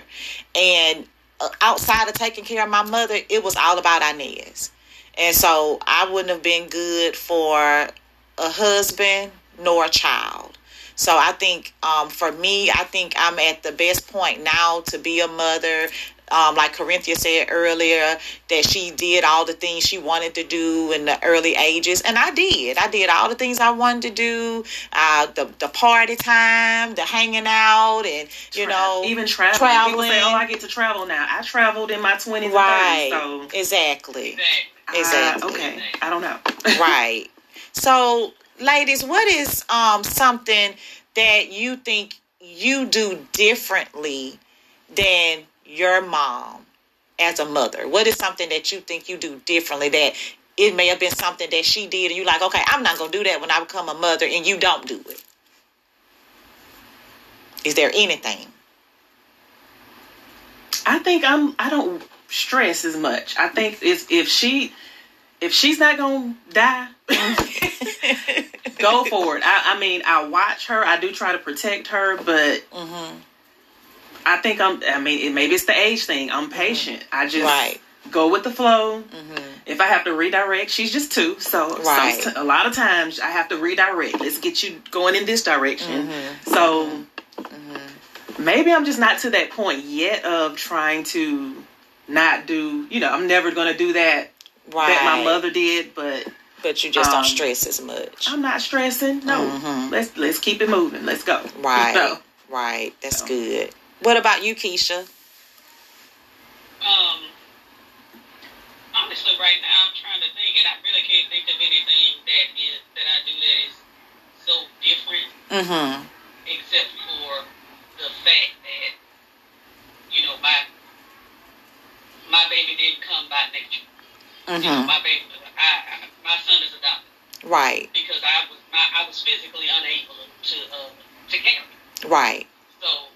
and uh, outside of taking care of my mother, it was all about Inez. And so I wouldn't have been good for a husband nor a child. So I think um, for me, I think I'm at the best point now to be a mother. Um, like Corinthia said earlier, that she did all the things she wanted to do in the early ages, and I did. I did all the things I wanted to do. Uh, the the party time, the hanging out, and you Tra- know, even traveling. People say, "Oh, I get to travel now." I traveled in my twenties right, and thirties, exactly, Exactly. exactly. uh, okay, I don't know. right. So, ladies, what is um something that you think you do differently than your mom as a mother? What is something that you think you do differently that it may have been something that she did and you like, okay, I'm not gonna do that when I become a mother and you don't do it. Is there anything? I think I'm. I don't stress as much. I think if if she if she's not gonna die, go for it. I, I mean, I watch her. I do try to protect her, but Mm-hmm. I think I'm. I mean, it, maybe it's the age thing. I'm patient. I just Right. go with the flow. Mm-hmm. If I have to redirect, she's just two, so Right. some, a lot of times I have to redirect. Let's get you going in this direction. Mm-hmm. So maybe I'm just not to that point yet of trying to not do. You know, I'm never going to do that Right. that my mother did, but But you just um, don't stress as much. I'm not stressing. No, Mhm. let's let's keep it moving. Let's go. Right. So, Right. That's So. good. What about you, Keisha? Um, honestly, right now I'm trying to think, and I really can't think of anything that is that I do that is so different, Mm-hmm. except for the fact that you know my my baby didn't come by nature. You know, Mm-hmm. my baby, I, I my son is adopted Right. because I was my, I was physically unable to uh, to carry. Right. So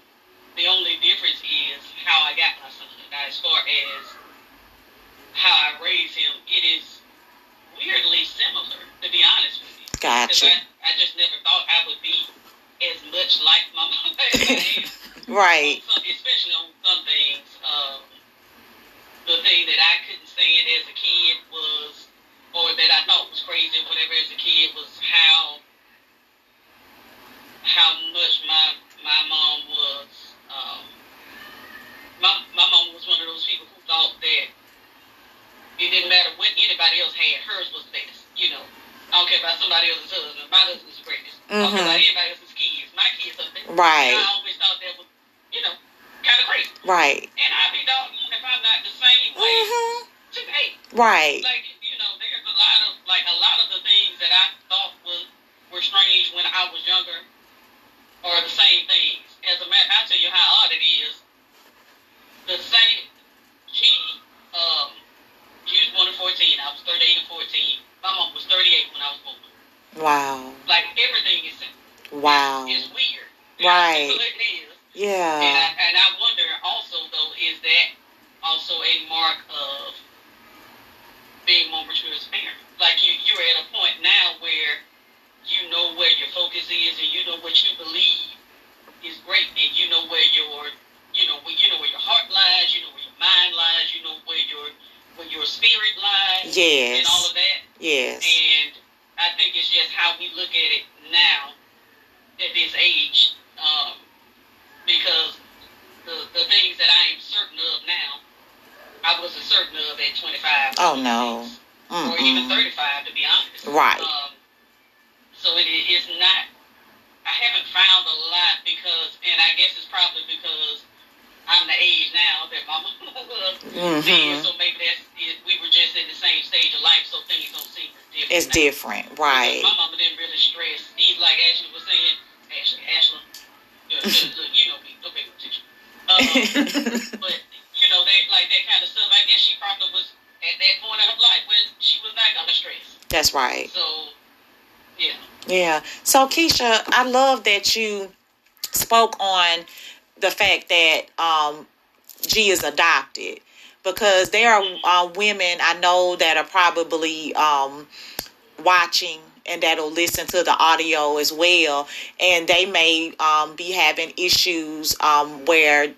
the only difference is how I got my son. Now, as far as how I raised him, it is weirdly similar, to be honest with you. Gotcha. I, I just never thought I would be as much like my mom as I am. Right. On some, especially on some things. Um, the thing that I couldn't stand as a kid was, or that I thought was crazy, or whatever, as a kid, was how how much my my mom was. Um, my my mom was one of those people who thought that it didn't matter what anybody else had, hers was the best. You know, I don't care about somebody else's husband. My husband's the greatest. I don't care about anybody else's kids. My kids are the best. Right. I always thought that was, you know, kind of crazy. Right. And I'd be doggone if I'm not the same way Mm-hmm. today. Right. Like, know, there's a lot of like a lot of the things that I thought was were strange when I was younger are the same things. As a matter I'll tell you how odd it is. The same she um she was born in fourteen, I was thirty eight and fourteen. My mom was thirty eight when I was born. Wow. Like everything is Wow. is weird. Right. It is. And I, and I wonder also though, is that also a mark of being more mature as a parent. Like you, you're at a point now where you know where your focus is, and you know what you believe is great, and you know where your, you know, where, you know where your heart lies, you know where your mind lies, you know where your where your spirit lies, yes. and all of that. Yes. And I think it's just how we look at it now at this age, um, because the the things that I am certain of now wasn't certain of at 25. Oh no. Or even 35, to be honest. Right. Um, so it is not. I haven't found a lot because, and I guess it's probably because I'm the age now that my mom was Mhm. then, so maybe that's it, we were just in the same stage of life, so things don't seem different. It's now. different, right? My mama didn't really stress. Even like Ashley was saying, Ashley, Ashley, look, look, you know me, don't pay no attention. Um, but like that kind of stuff. I guess she probably was at that point in her life when she was not gonna stress. That's right. So, yeah. Yeah. So Keisha, I love that you spoke on the fact that um, G is adopted because there are uh, women I know that are probably um, watching and that'll listen to the audio as well, and they may um, be having issues um, where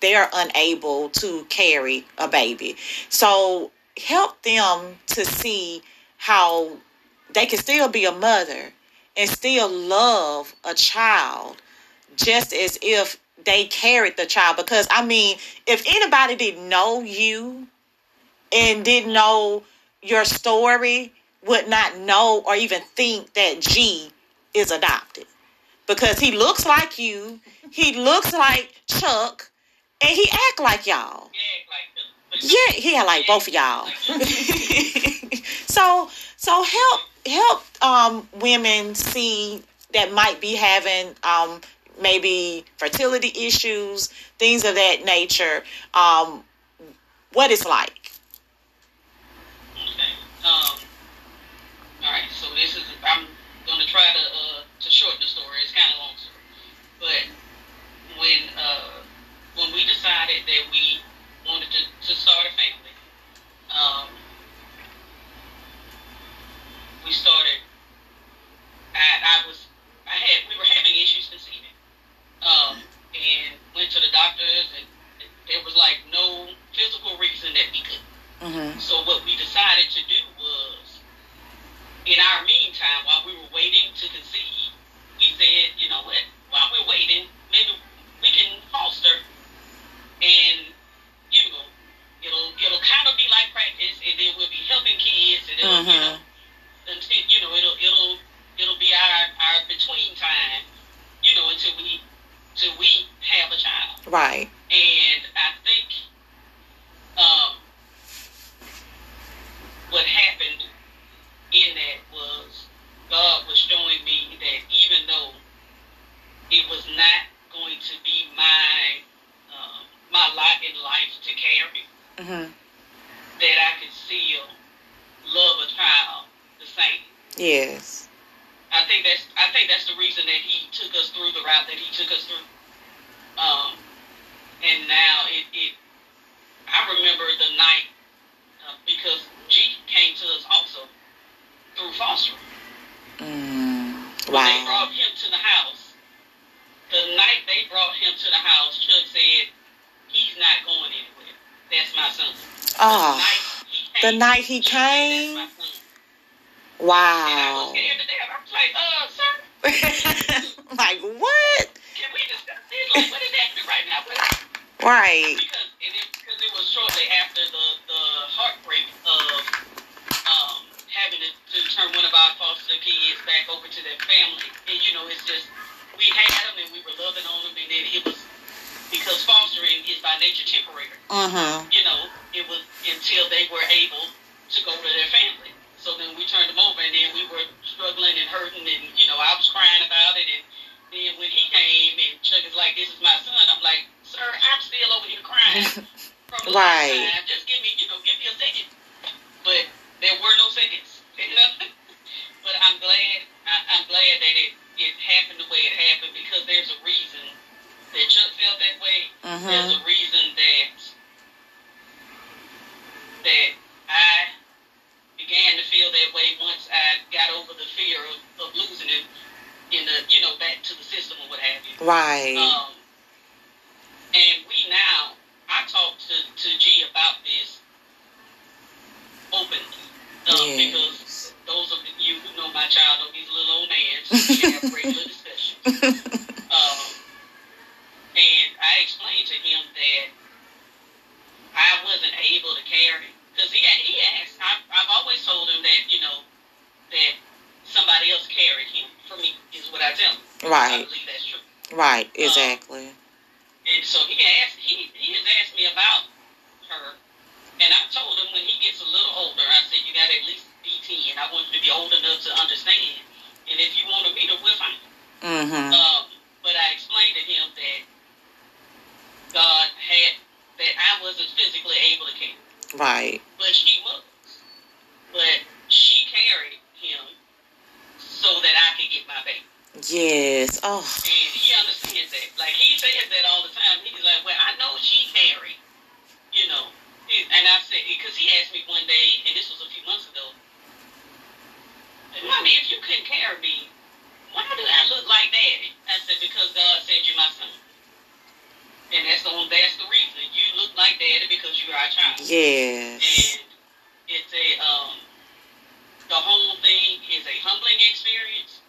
they're unable to carry a baby. So help them to see how they can still be a mother and still love a child just as if they carried the child. Because i mean if anybody didn't know you and didn't know your story would not know or even think that g is adopted. Because he looks like you. He looks like chuck and he act like y'all Yeah, like the, but yeah, he had like both of y'all. so so help help um women see that might be having um maybe fertility issues, things of that nature. Um what it's like. Okay. Um. All right. So this is. I'm gonna try to uh to shorten the story. It's kind of long story, but when uh when we decided that we wanted to to start a family, um, we started. I I was I had we were having issues conceiving, um, and went to the doctors and there was like no physical reason that we could. Mm-hmm. So what we decided to do was, in our meantime, while we were waiting to conceive, we said, you know what? While we're waiting, maybe we can foster, and you know, it'll it'll kind of be like practice, and then we'll be helping kids, and it'll, you mm-hmm. know, until you know, it'll it'll it'll be our our between time, you know, until we till we have a child. Right. And I think um, what happened in that was God was showing me that even though it was not going to be my um, my lot in life to carry, Mm-hmm. that I could still love a child the same. Yes. I think that's I think that's the reason that he took us through the route that he took us through. Um, and now it, it I remember the night uh, because G came to us also through fostering. Mm. When they Wow. brought him to the house, the night they brought him to the house, Chuck said, "He's not going anywhere. That's my son." Oh, the the night night he came, Yes. Oh. And he understands that. Like he says that all the time. He's like, "Well, I know she's married, you know." And I said, because he asked me one day, and this was a few months ago. Mommy, if you couldn't carry me, why do I look like daddy? I said, because God sent you my son. And that's the only, that's the reason. You look like daddy because you are a child. Yes. And it's a um the whole thing is a humbling experience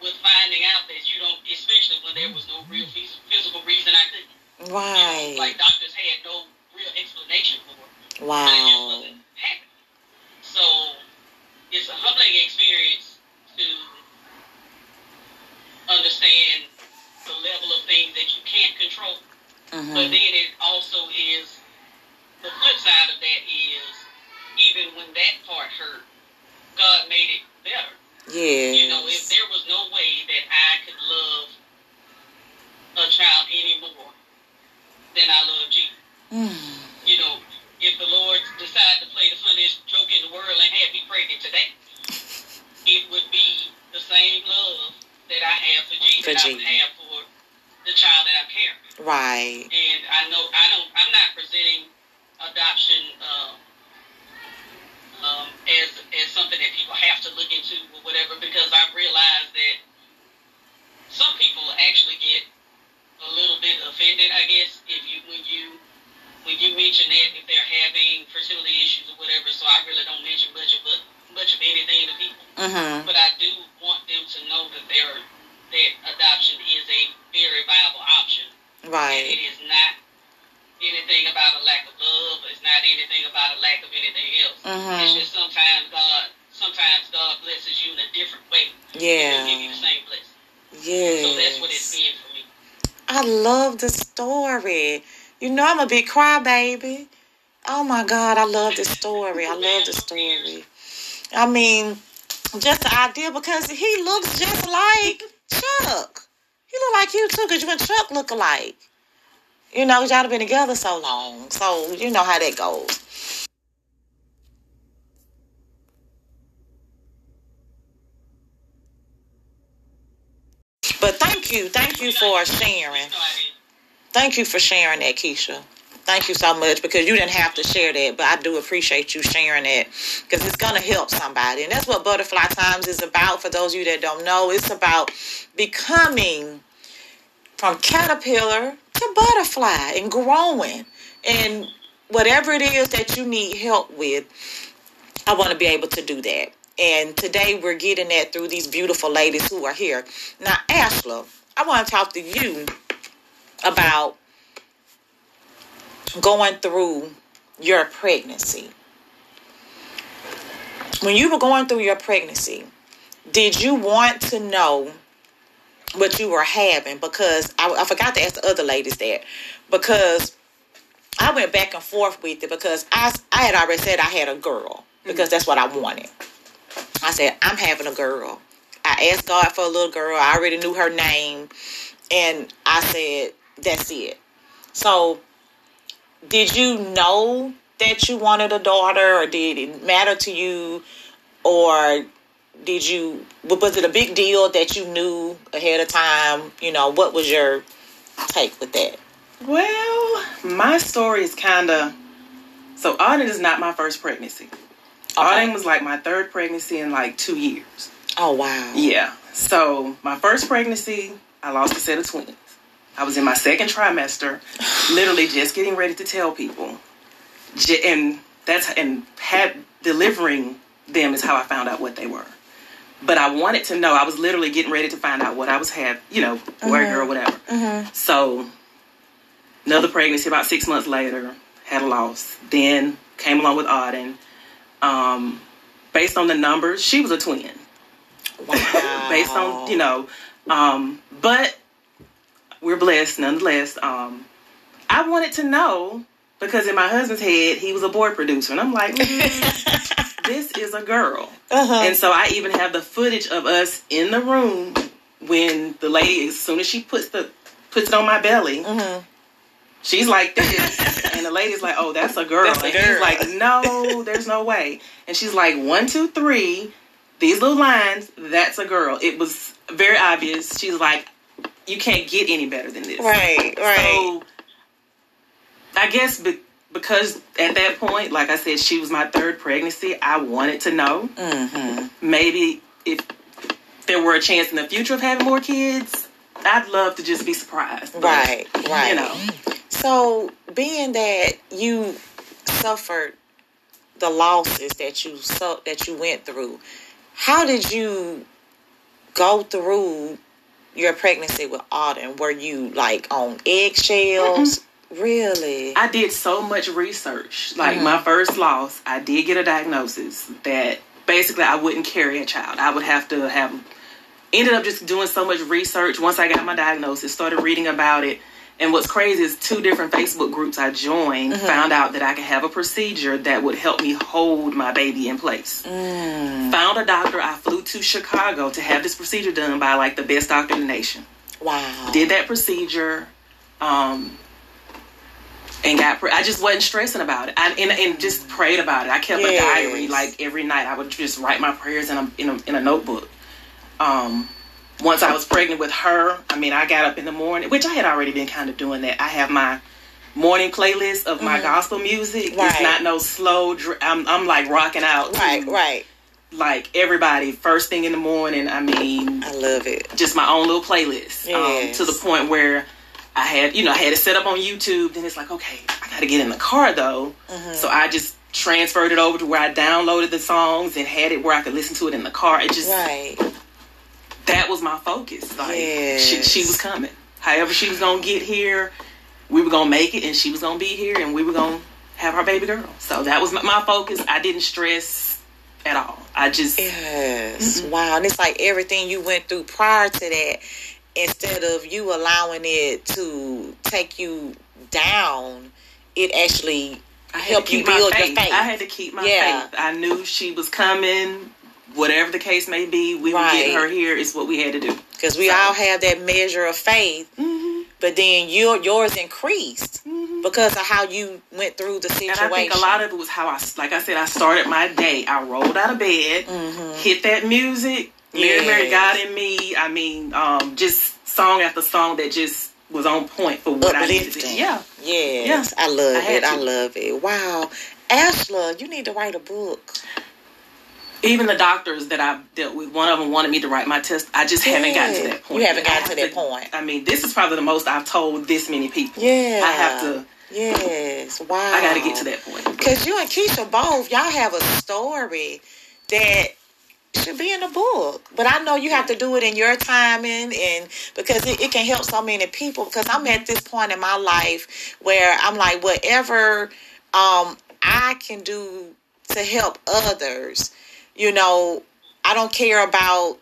with finding out that you don't especially when there was no real physical reason I couldn't. You know, Right. like doctors had no real explanation for it. But it just Wow. wasn't happening. So it's a humbling experience to understand the level of things that you can't control. But Mm-hmm. then it also is the flip side of that is even when that part hurt, God made it better. Yes. You know, if there was no way that I could love a child anymore than I love Jesus. Mm. You know, if the Lord decided to play the funniest joke in the world and had me pregnant today, it would be the same love that I have for Jesus For that I would have for the child that I'm carrying. Right. And I know I don't. I'm not presenting adoption uh, um, as as something that people have to look into or whatever because I realize that some people actually get a little bit offended. I guess if you when you when you mention that if they're having fertility issues or whatever. So I really don't mention much of much of anything to people. Mm-hmm. But I do want them to know that they're that adoption is a very viable option. Right. it is not anything about a lack of love. It's not anything about a lack of anything else. It's Mm-hmm. just sometimes God, sometimes God blesses you in a different way. Doesn't give you Yeah. the same blessing. Yes. So that's what it's been for me. I love the story. You know I'm a big crybaby. Oh my God, I love the story. I love the story. I mean, just the idea because he looks just like Chuck. He look like you too, because you and Chuck look alike. You know, y'all have been together so long. So you know how that goes. But thank you. Thank you for sharing. Thank you for sharing that, Keisha. Thank you so much because you didn't have to share that, but I do appreciate you sharing it because it's going to help somebody. And that's what Butterfly Times is about. For those of you that don't know, it's about becoming from caterpillar to butterfly and growing. And whatever it is that you need help with, I want to be able to do that. And today we're getting that through these beautiful ladies who are here. Now, Ashla, I want to talk to you about going through your pregnancy. When you were going through your pregnancy, did you want to know what you were having? Because I, I forgot to ask the other ladies that. Because I went back and forth with it because I, I had already said I had a girl because that's what I wanted. I said, I'm having a girl. I asked God for a little girl. I already knew her name. And I said, that's it. So, did you know that you wanted a daughter, or did it matter to you, or did you? Was it a big deal that you knew ahead of time? You know, what was your take with that? Well, my story is kind of so. Auden is not my first pregnancy. Okay. Auden was like my third pregnancy in like two years. Oh wow. Yeah. So my first pregnancy, I lost a set of twins. I was in my second trimester, literally just getting ready to tell people, and that's and had delivering them is how I found out what they were. But I wanted to know. I was literally getting ready to find out what I was have, you know, boy, girl, whatever. So another pregnancy about six months later, had a loss. Then came along with Auden. Um, based on the numbers, she was a twin. Wow. based on you know, um, but we're blessed nonetheless. Um, I wanted to know because in my husband's head he was a boy producer, and I'm like, mm, this is a girl. Uh-huh. And so I even have the footage of us in the room when the lady, as soon as she puts the puts it on my belly, Mhm. she's like this, and the lady's like, "Oh, that's a girl." That's a and girl. he's like, "No, there's no way." And she's like, "One, two, three, these little lines, that's a girl." It was very obvious. She's like, "You can't get any better than this." Right, right. So I guess be- because at that point, like I said, she was my third pregnancy. I wanted to know hmm maybe if there were a chance in the future of having more kids, I'd love to just be surprised. But, Right, right. You know, So, being that you suffered the losses that you so that you went through, how did you go through your pregnancy with Auden? Were you like on eggshells? Really? I did so much research. Like Mm-hmm. my first loss, I did get a diagnosis that basically I wouldn't carry a child. I would have to have. Ended up just doing so much research once I got my diagnosis, started reading about it. And what's crazy is two different Facebook groups I joined Mm-hmm. found out that I could have a procedure that would help me hold my baby in place. Mm, Found a doctor. I flew to Chicago to have this procedure done by like the best doctor in the nation. wow. Did that procedure, um, and got. Pre- I just wasn't stressing about it. I and, and just prayed about it. I kept a diary. Like every night, I would just write my prayers in a in a, in a notebook. Um, once I was pregnant with her, I mean, I got up in the morning, which I had already been kind of doing that. I have my morning playlist of my gospel music. It's Mm-hmm. Not no slow. Dr- I'm I'm like rocking out. Right, right. Like everybody, first thing in the morning. I mean, I love it. just my own little playlist. Yes. Um, to the point where I had, you know, I had it set up on YouTube. Then it's like, okay, I got to get in the car though. Mm-hmm. So I just transferred it over to where I downloaded the songs and had it where I could listen to it in the car. It just Right. that was my focus. Like Yes. she, she was coming. However, she was gonna get here. We were gonna make it, and she was gonna be here, and we were gonna have our baby girl. So that was my, my focus. I didn't stress at all. I just Yes. Wow. And it's like everything you went through prior to that, instead of you allowing it to take you down, it actually I had help to you build my your faith. faith. I had to keep my Yeah. faith. I knew she was coming. Whatever the case may be, we would Right. get her here. Is what we had to do. because we So- all have that measure of faith, Mm-hmm. but then your yours increased because of how you went through the situation. And I think a lot of it was how I, like I said, I started my day. I rolled out of bed, hit that music, Mary, Mary, Mm-hmm. God in me. I mean, um, just song after song that just was on point for what I needed to. Uplifting. Yeah, Yes, Yeah. I love I it. I love it. Wow, Ashla, you need to write a book. even the doctors that I've dealt with, one of them wanted me to write my test. I just haven't gotten to that point. You haven't gotten to that point. I mean, this is probably the most I've told this many people. Yeah, I have to. Yes, wow. I got to get to that point. Because you and Keisha both, y'all have a story that should be in a book. But I know you have to do it in your timing and because it, it can help so many people. Because I'm at this point in my life where I'm like, whatever um, I can do to help others, you know, I don't care about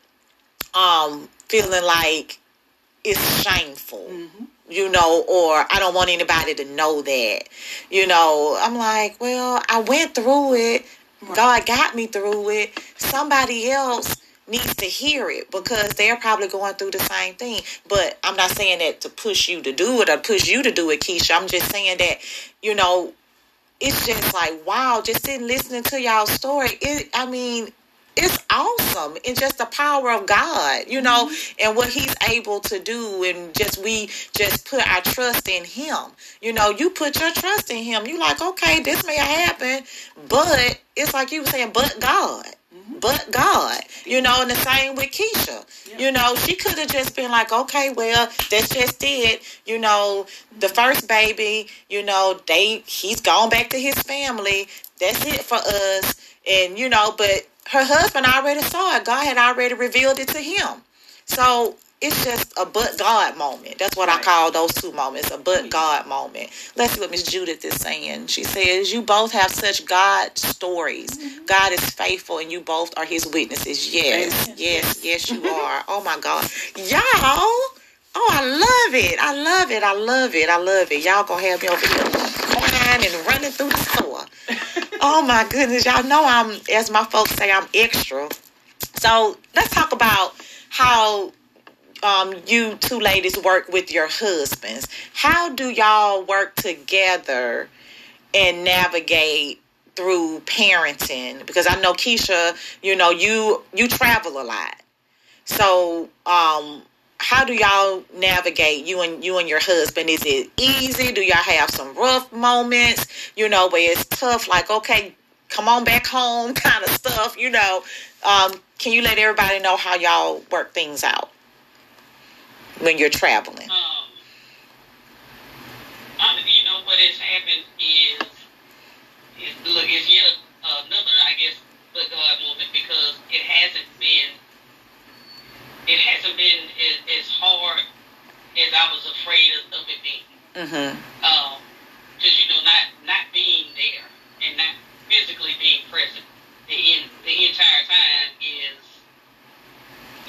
um, feeling like it's shameful you know, or I don't want anybody to know that. You know, I'm like, well, I went through it. God got me through it. Somebody else needs to hear it because they're probably going through the same thing. But I'm not saying that to push you to do it or push you to do it, Keisha. I'm just saying that, you know, it's just like, wow, just sitting listening to y'all story. It, I mean, it's awesome and just the power of God, you know, mm-hmm. and what He's able to do, and just we just put our trust in Him. You know, you put your trust in Him. You like, okay, this may happen, but it's like you were saying, but God. Mm-hmm. But God, you know, and the same with Keisha. You know, she could have just been like, okay, well, that's just it. You know, mm-hmm. the first baby, you know, they he's gone back to his family. That's it for us. And you know, but her husband already saw it. God had already revealed it to him. So it's just a but God moment. That's what right. I call those two moments, a but God moment. Let's see what Miss Judith is saying. She says, You both have such God stories. Mm-hmm. God is faithful and you both are his witnesses. Yes, yes, yes, you are. Oh my God. Y'all. Oh, I love it. I love it. I love it. I love it. Y'all gonna have me over here crying and running through the store. oh my goodness. Y'all know I'm, as my folks say, I'm extra. So let's talk about how um, you two ladies work with your husbands. How do y'all work together and navigate through parenting? Because I know Keisha, you know, you you travel a lot. So, um, how do y'all navigate you and you and your husband? Is it easy? Do y'all have some rough moments? You know, where it's tough, like okay, come on back home, kind of stuff. You know, um, can you let everybody know how y'all work things out? when you're traveling? Um, you know what has happened is, is look, it's yet another, I guess, but God moment because it hasn't been, it hasn't been as, as hard as I was afraid of, of it being. Mm-hmm. Um, because you know, not not being there and not physically being present the in, the entire time is,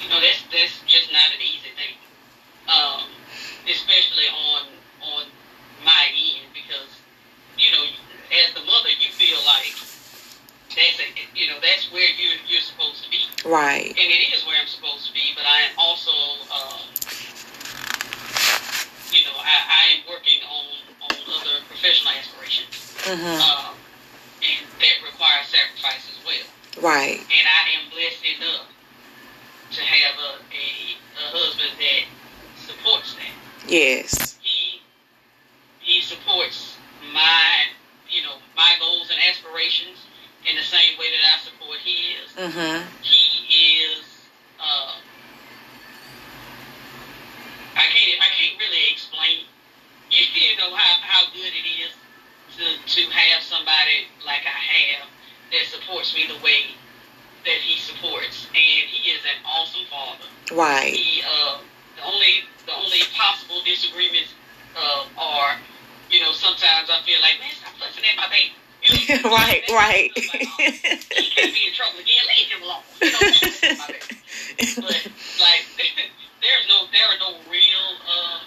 you know, that's that's just not an easy thing um, especially on on my end because you know as the mother you feel like that's a, you know that's where you you're supposed to be right and it is where I'm supposed to be but I am also um, you know I, I am working on on other professional aspirations mm-hmm. um, and that requires sacrifice as well right and I am blessed enough to have a, a, a husband that supports that. Yes. He he supports my you know my goals and aspirations in the same way that I support his. Mm-hmm. He is. Uh, I can't. I can't really explain. You, know how, how good it is to to have somebody like I have that supports me the way that he supports, and he is an awesome father. Right. He uh, the only the only possible disagreements uh, are, you know, sometimes I feel like, man, stop fussing at my baby. You know, right, right. Oh, he can't be in trouble again. Leave him alone. But like, there's no, there are no real, uh,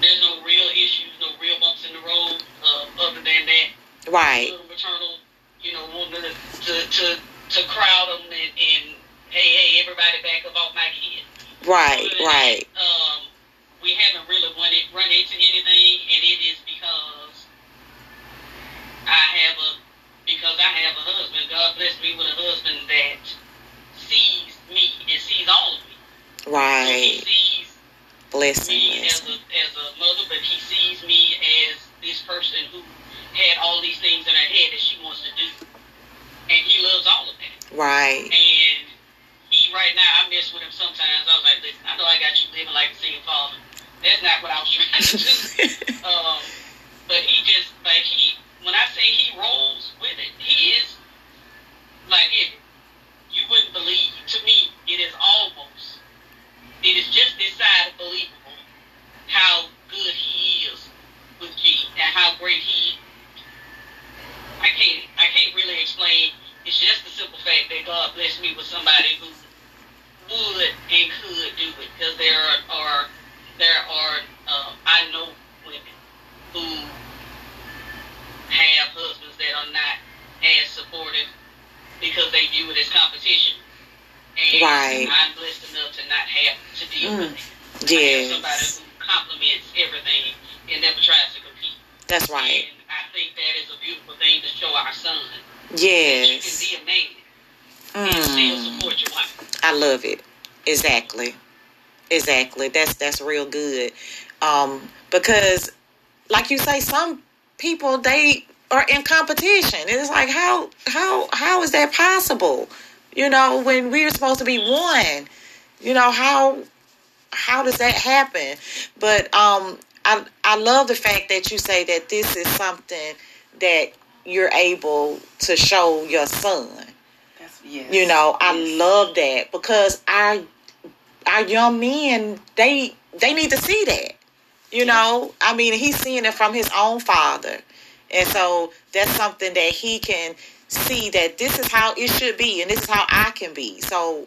there's no real issues, no real bumps in the road, uh, other than that. Right. Little maternal, you know, wanting to to to, to crowd them and, and hey, hey, everybody back up off my kid. Right, right. Um, we haven't really run, it, run into anything, and it is because I have a because I have a husband. God bless me with a husband that sees me and sees all of me. Right. So he sees bless me as a as a mother, but he sees me as this person who had all these things in her head that she wants to do, and he loves all of that. Right. And he right now, I mess with him sometimes. I was like, listen, I know I got you living like a single father. That's not what I was trying to do. um, but he just like he when I say he rolls with it, he is like it. You wouldn't believe. To me, it is almost. It is just this side of believable how good he is with G and how great he. I can't. I can't really explain. It's just the simple fact that God blessed me with somebody who would and could do it because there are, are there are uh, I know women who have husbands that are not as supportive because they view it as competition. And right. I'm blessed enough to not have to deal mm. with it. Yes. somebody who complements everything and never tries to compete. That's right. And I think that is a beautiful thing to show our son. Yes. That you can be a man mm. and still support your wife. I love it. Exactly. Exactly. That's real good. Um, because like you say, some people they are in competition. It's like how how how is that possible? You know, when we're supposed to be one. You know, how how does that happen? But um I I love the fact that you say that this is something that you're able to show your son. Yes. You know, I love that because I our young men they they need to see that. You know, I mean, he's seeing it from his own father, and so that's something that he can see that this is how it should be, and this is how I can be. So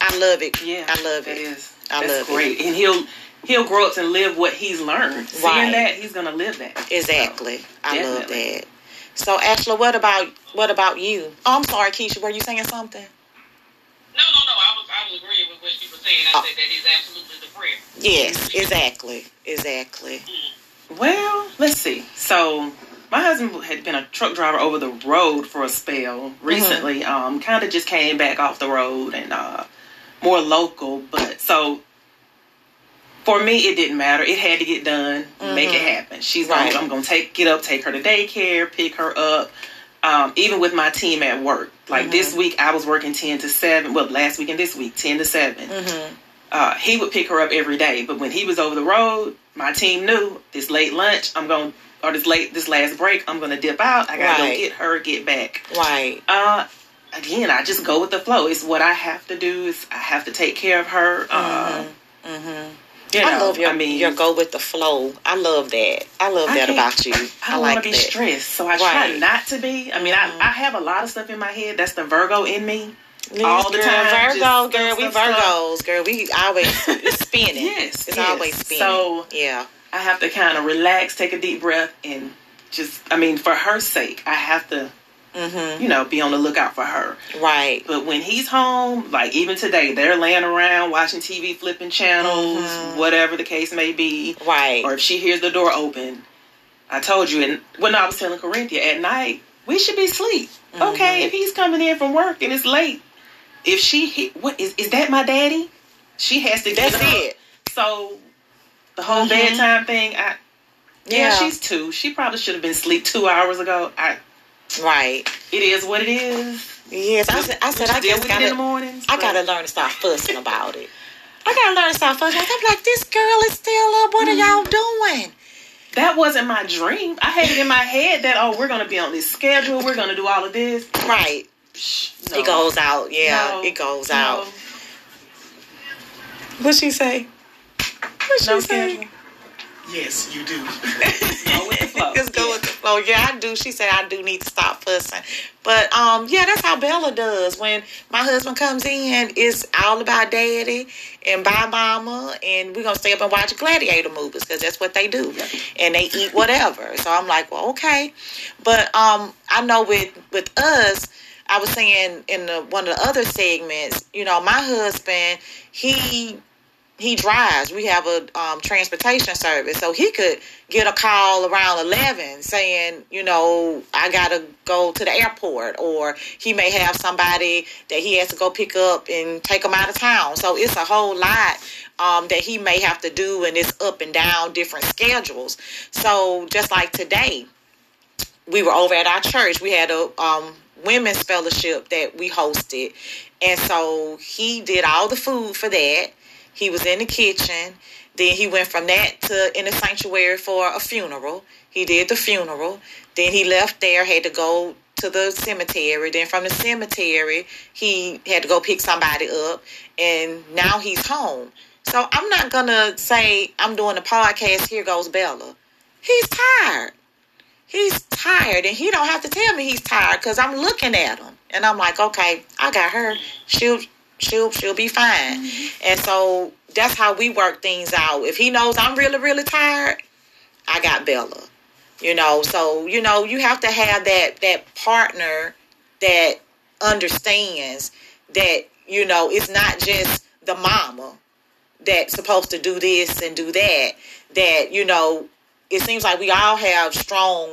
I love it. Yeah, I love that it. is I that's love great, and he'll he'll grow up and live what he's learned. Seeing that, he's gonna live that. Exactly. I love that. So Ashla, what about what about you? Oh, I'm sorry, Keisha. Were you saying something? No, no, no. I was, I was agreeing with what she was saying. I said that is absolutely the prayer. Yes, exactly, exactly. Well, let's see. So my husband had been a truck driver over the road for a spell recently. Um, kind of just came back off the road and uh, more local. But so for me, it didn't matter. It had to get done. Make it happen. She's Right. I'm going to take get up, take her to daycare, pick her up. Um, even with my team at work, like this week, I was working ten to seven. Well, last week and this week, ten to 7 uh, he would pick her up every day. But when he was over the road, my team knew this late lunch, I'm going, or this late, this last break, I'm going to dip out. I got to Right. go get her, get back. Right. Uh, again, I just go with the flow. It's what I have to do. Is I have to take care of her. Uh, You know, I love your I mean, your go with the flow. I love that. I love I that about you. I don't like want to be that. stressed, so I try not to be. I mean, I, mm-hmm. I have a lot of stuff in my head. That's the Virgo in me. Yes, all the girl, time, Virgo, just girl. We stuff, stuff, Virgos, girl. We always it's spinning. Yes, it's yes. always spinning. So- yeah, I have to kind of relax, take a deep breath, and just, I mean, for her sake, I have to, Mm-hmm. you know, be on the lookout for her. right. But when he's home, like even today, they're laying around watching TV, flipping channels, Mm-hmm. whatever the case may be. Right. Or if she hears the door open, I told you, and when I was telling Corinthia at night, we should be asleep. Mm-hmm. Okay, if he's coming in from work and it's late, if she, he, what is is that my daddy? She has to. That's get up. it. So the whole Mhm. bedtime thing, I yeah, Yeah. she's two. She probably should have been asleep two hours ago. I Right. it is what it is. Yes. I said. I said. I deal guess with it in the mornings. I gotta learn to stop fussing about it. I gotta learn to stop fussing. I'm like, this girl is still up. What are y'all doing? That wasn't my dream. I had it in my head that oh, we're gonna be on this schedule. We're gonna do all of this. Right. No. It goes out. Yeah. No. It goes No. out. What she say? What she No say? schedule. Yes, you do. Oh, Just go with the flow. Yeah, I do. She said I do need to stop fussing. But um, yeah, that's how Bella does. When my husband comes in, it's all about daddy and bye mama, and we're gonna stay up and watch gladiator movies because that's what they do. And they eat whatever. So I'm like, well, okay. But um, I know with with us. I was saying in the, one of the other segments, you know, my husband, he he drives. We have a um, transportation service, so he could get a call around eleven saying, you know, I gotta go to the airport, or he may have somebody that he has to go pick up and take them out of town. So it's a whole lot um, that he may have to do, and it's up and down different schedules. So just like today, we were over at our church. We had a um, women's fellowship that we hosted, and so he did all the food for that. He was in the kitchen. Then he went from that to in the sanctuary for a funeral. He did the funeral. Then he left there, had to go to the cemetery. Then from the cemetery, he had to go pick somebody up. And now he's home. So I'm not going to say I'm doing a podcast, Here Goes Bella. He's tired he's tired and he don't have to tell me he's tired because i'm looking at him and i'm like okay i got her she'll she'll she'll be fine. Mm-hmm. And so that's how we work things out. If he knows i'm really really tired i got bella. You know so you know you have to have that that partner that understands that you know it's not just the mama that's supposed to do this and do that that you know it seems like we all have strong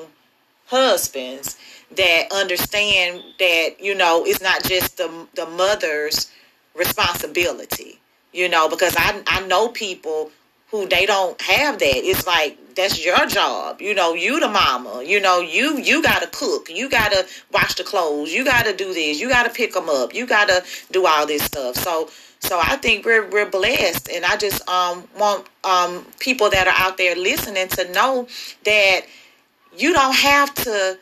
husbands that understand that you know it's not just the the mother's responsibility you know because i i know people who they don't have that. It's like that's your job. You know you the mama. You know you you gotta cook. You gotta wash the clothes. You gotta do this. You gotta pick them up. You gotta do all this stuff. So so I think we're we're blessed, and I just um want um people that are out there listening to know that you don't have to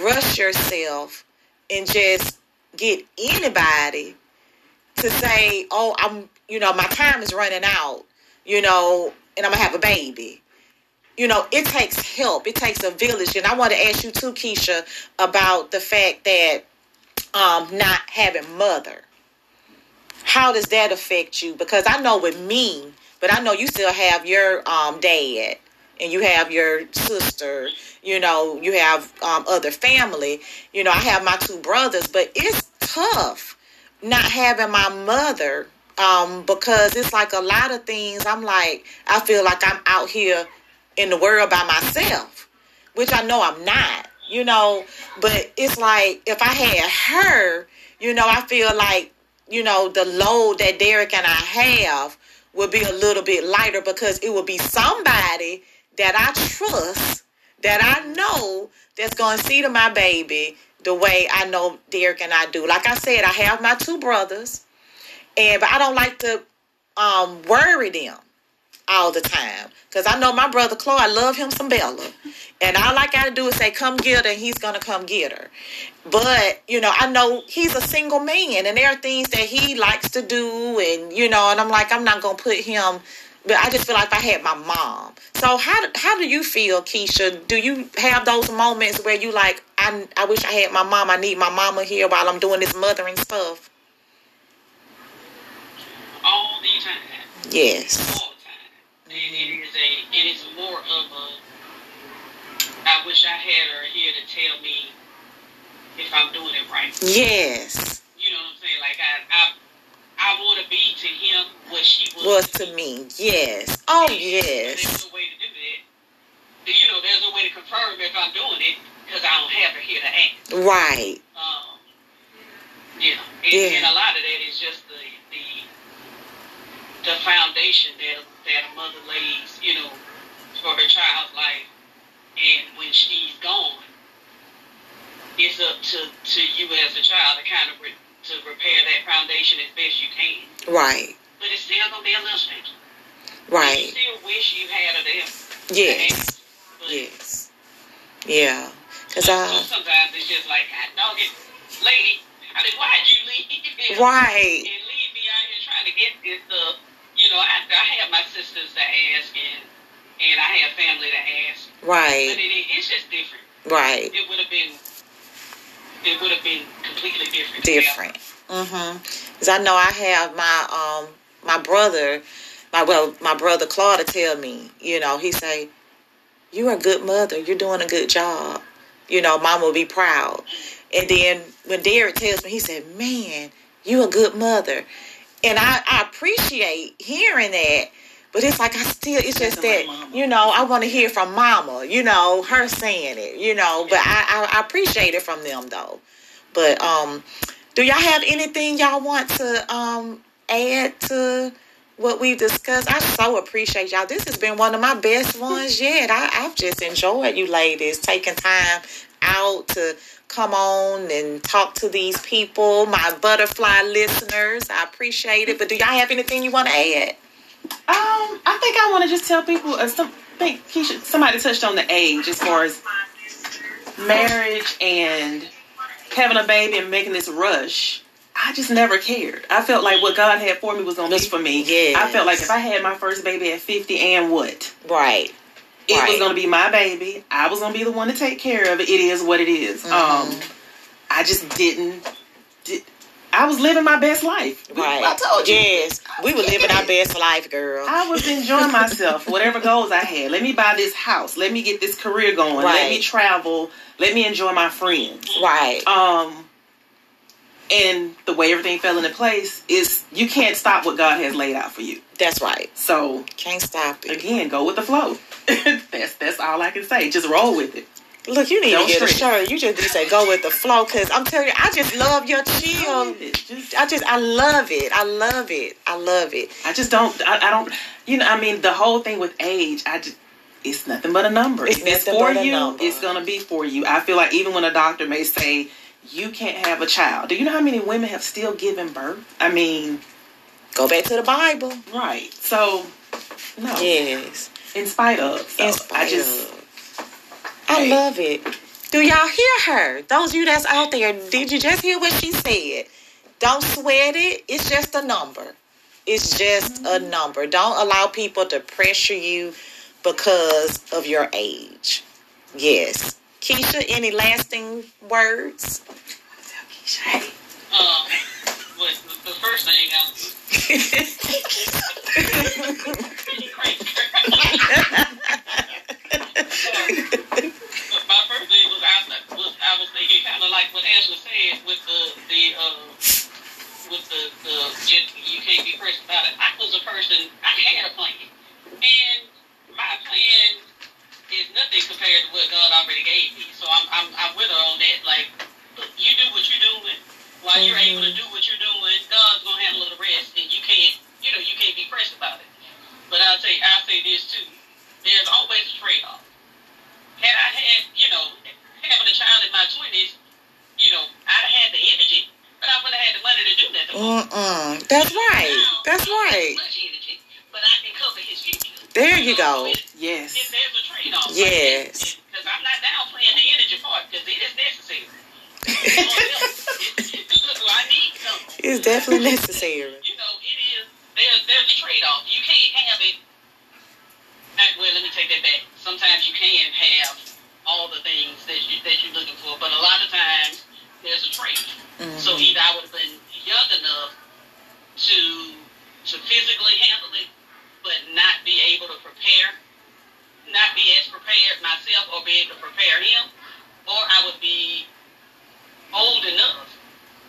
rush yourself and just get anybody to say, oh, I'm, you know, my time is running out, you know, and I'm gonna have a baby. You know, it takes help. It takes a village. And I want to ask you too, Keisha, about the fact that um, not having mother. How does that affect you? Because I know with me, but I know you still have your um, dad and you have your sister, you know, you have um, other family. You know, I have my two brothers, but it's tough not having my mother um, because it's like a lot of things. I'm like, I feel like I'm out here in the world by myself, which I know I'm not, you know, but it's like if I had her, you know, I feel like, you know, the load that Derek and I have would be a little bit lighter because it would be somebody that I trust, that I know that's going to see to my baby the way I know Derek and I do. Like I said, I have my two brothers, and but I don't like to um, worry them all the time because I know my brother Chloe. I love him some Bella, and all I got to do is say, "Come get her," and he's gonna come get her. But you know, I know he's a single man, and there are things that he likes to do, and you know, and I'm like, I'm not gonna put him but I just feel like I had my mom. So how how do you feel, Keisha? Do you have those moments where you like, I I wish I had my mom. I need my mama here while I'm doing this mothering stuff. All the time. Yes. All the time. And it is a it is more of a. I wish I had her here to tell me if I'm doing it right. Yes. You know what I'm saying? Like I I I want to be to him what she was, was to me. Yes. Oh, yes. There's no way to do that. You know, there's no way to confirm if I'm doing it because I don't have her here to ask. Right. Um, yeah. And, Yeah. and a lot of that is just the the the foundation that that a mother lays, you know, for her child's life. And when she's gone, it's up to, to you as a child to kind of re- to repair that foundation as best you can. Right. But it's still gonna be a little special. You Right. still wish you had there. Yes. Yes. Yeah. Cause so I. sometimes it's just like, dog it, lady. I mean, why'd you leave? Right. And leave me out here trying to get this stuff. You know, I, I have my sisters to ask and and I have family to ask. But Right. it, it's just different. Right. It would have been it would have been completely different. different. Mhm. Cause I know I have my um my brother, my well my brother Claude to tell me, you know, he say, "You're a good mother. You're doing a good job. You know, mom will be proud." And then when Derek tells me, he said, "Man, you a good mother," and I I appreciate hearing that. But it's like I still, it's just that, you know, I want to hear from mama, you know, her saying it, you know, but I, I, I appreciate it from them though. But um, do y'all have anything y'all want to um add to what we've discussed? I so appreciate y'all. This has been one of my best ones yet. I, I've just enjoyed you ladies taking time out to come on and talk to these people, my butterfly listeners. I appreciate it. But do y'all have anything you want to add? Um, I think I want to just tell people. Uh, some, I think Keisha, somebody touched on the age as far as marriage and having a baby and making this rush. I just never cared. I felt like what God had for me was gonna be for me. Yes. I felt like if I had my first baby at fifty, and what? Right. It was gonna be my baby. I was gonna be the one to take care of it. It is what it is. Mm-hmm. Um, I just didn't. Did, I was living my best life. Right. I told you. Yes. We were living our best life, girl. I was enjoying myself, whatever goals I had. Let me buy this house. Let me get this career going. Right. Let me travel. Let me enjoy my friends. Right. Um, and the way everything fell into place is you can't stop what God has laid out for you. That's right. So Can't stop it. again, go with the flow. that's that's all I can say. Just roll with it. Look, you need Don't to get a shirt. You just need to say go with the flow, cause I'm telling you, I just love your chill. Just- I just, I love it. I love it. I love it. I just don't. I, I don't. You know, I mean, the whole thing with age, I just. It's nothing but a number. It's if it's for you, number. it's gonna be for you. I feel like even when a doctor may say you can't have a child, do you know how many women have still given birth? I mean, Go back to the Bible. right. So, no. Yes. In spite of. So In spite I just. of. I Hey. love it. Do y'all hear her? Those of you that's out there, did you just hear what she said? don't sweat it. It's just a number. It's just a number. Don't allow people to pressure you because of your age. Yes. Keisha, any lasting words? Keisha. Um, what, the first thing I my first thing was I was I was thinking kind of like what Ashley said with the the uh, with the the you, you can't be pressed about it. I was a person I had a plan, and my plan is nothing compared to what God already gave me. So I'm I'm I'm with her on that. Like you do what you're doing while you're able to do what you're doing. God's gonna handle the rest, and you can't you know you can't be pressed about it. But I'll say I'll say this too. There's always a trade off had I had, you know, having a child in my twenties, you know, I'd have had the energy, but I wouldn't have had the money to do that. Mm-mm. That's right. Now, That's I don't have right. Energy, but I can cover his future. There you go. So Yes. there's a trade-off. Yes. Because I'm not downplaying the energy part because it is necessary. It's- it's- I need something. It's definitely necessary. You know, it is. There's there's a trade-off. You can't have it. Well, let me take that back. Sometimes you can have all the things that you that you're looking for, but a lot of times there's a trade. So Mhm. either I would have been young enough to to physically handle it, but not be able to prepare, not be as prepared myself, or be able to prepare him, or I would be old enough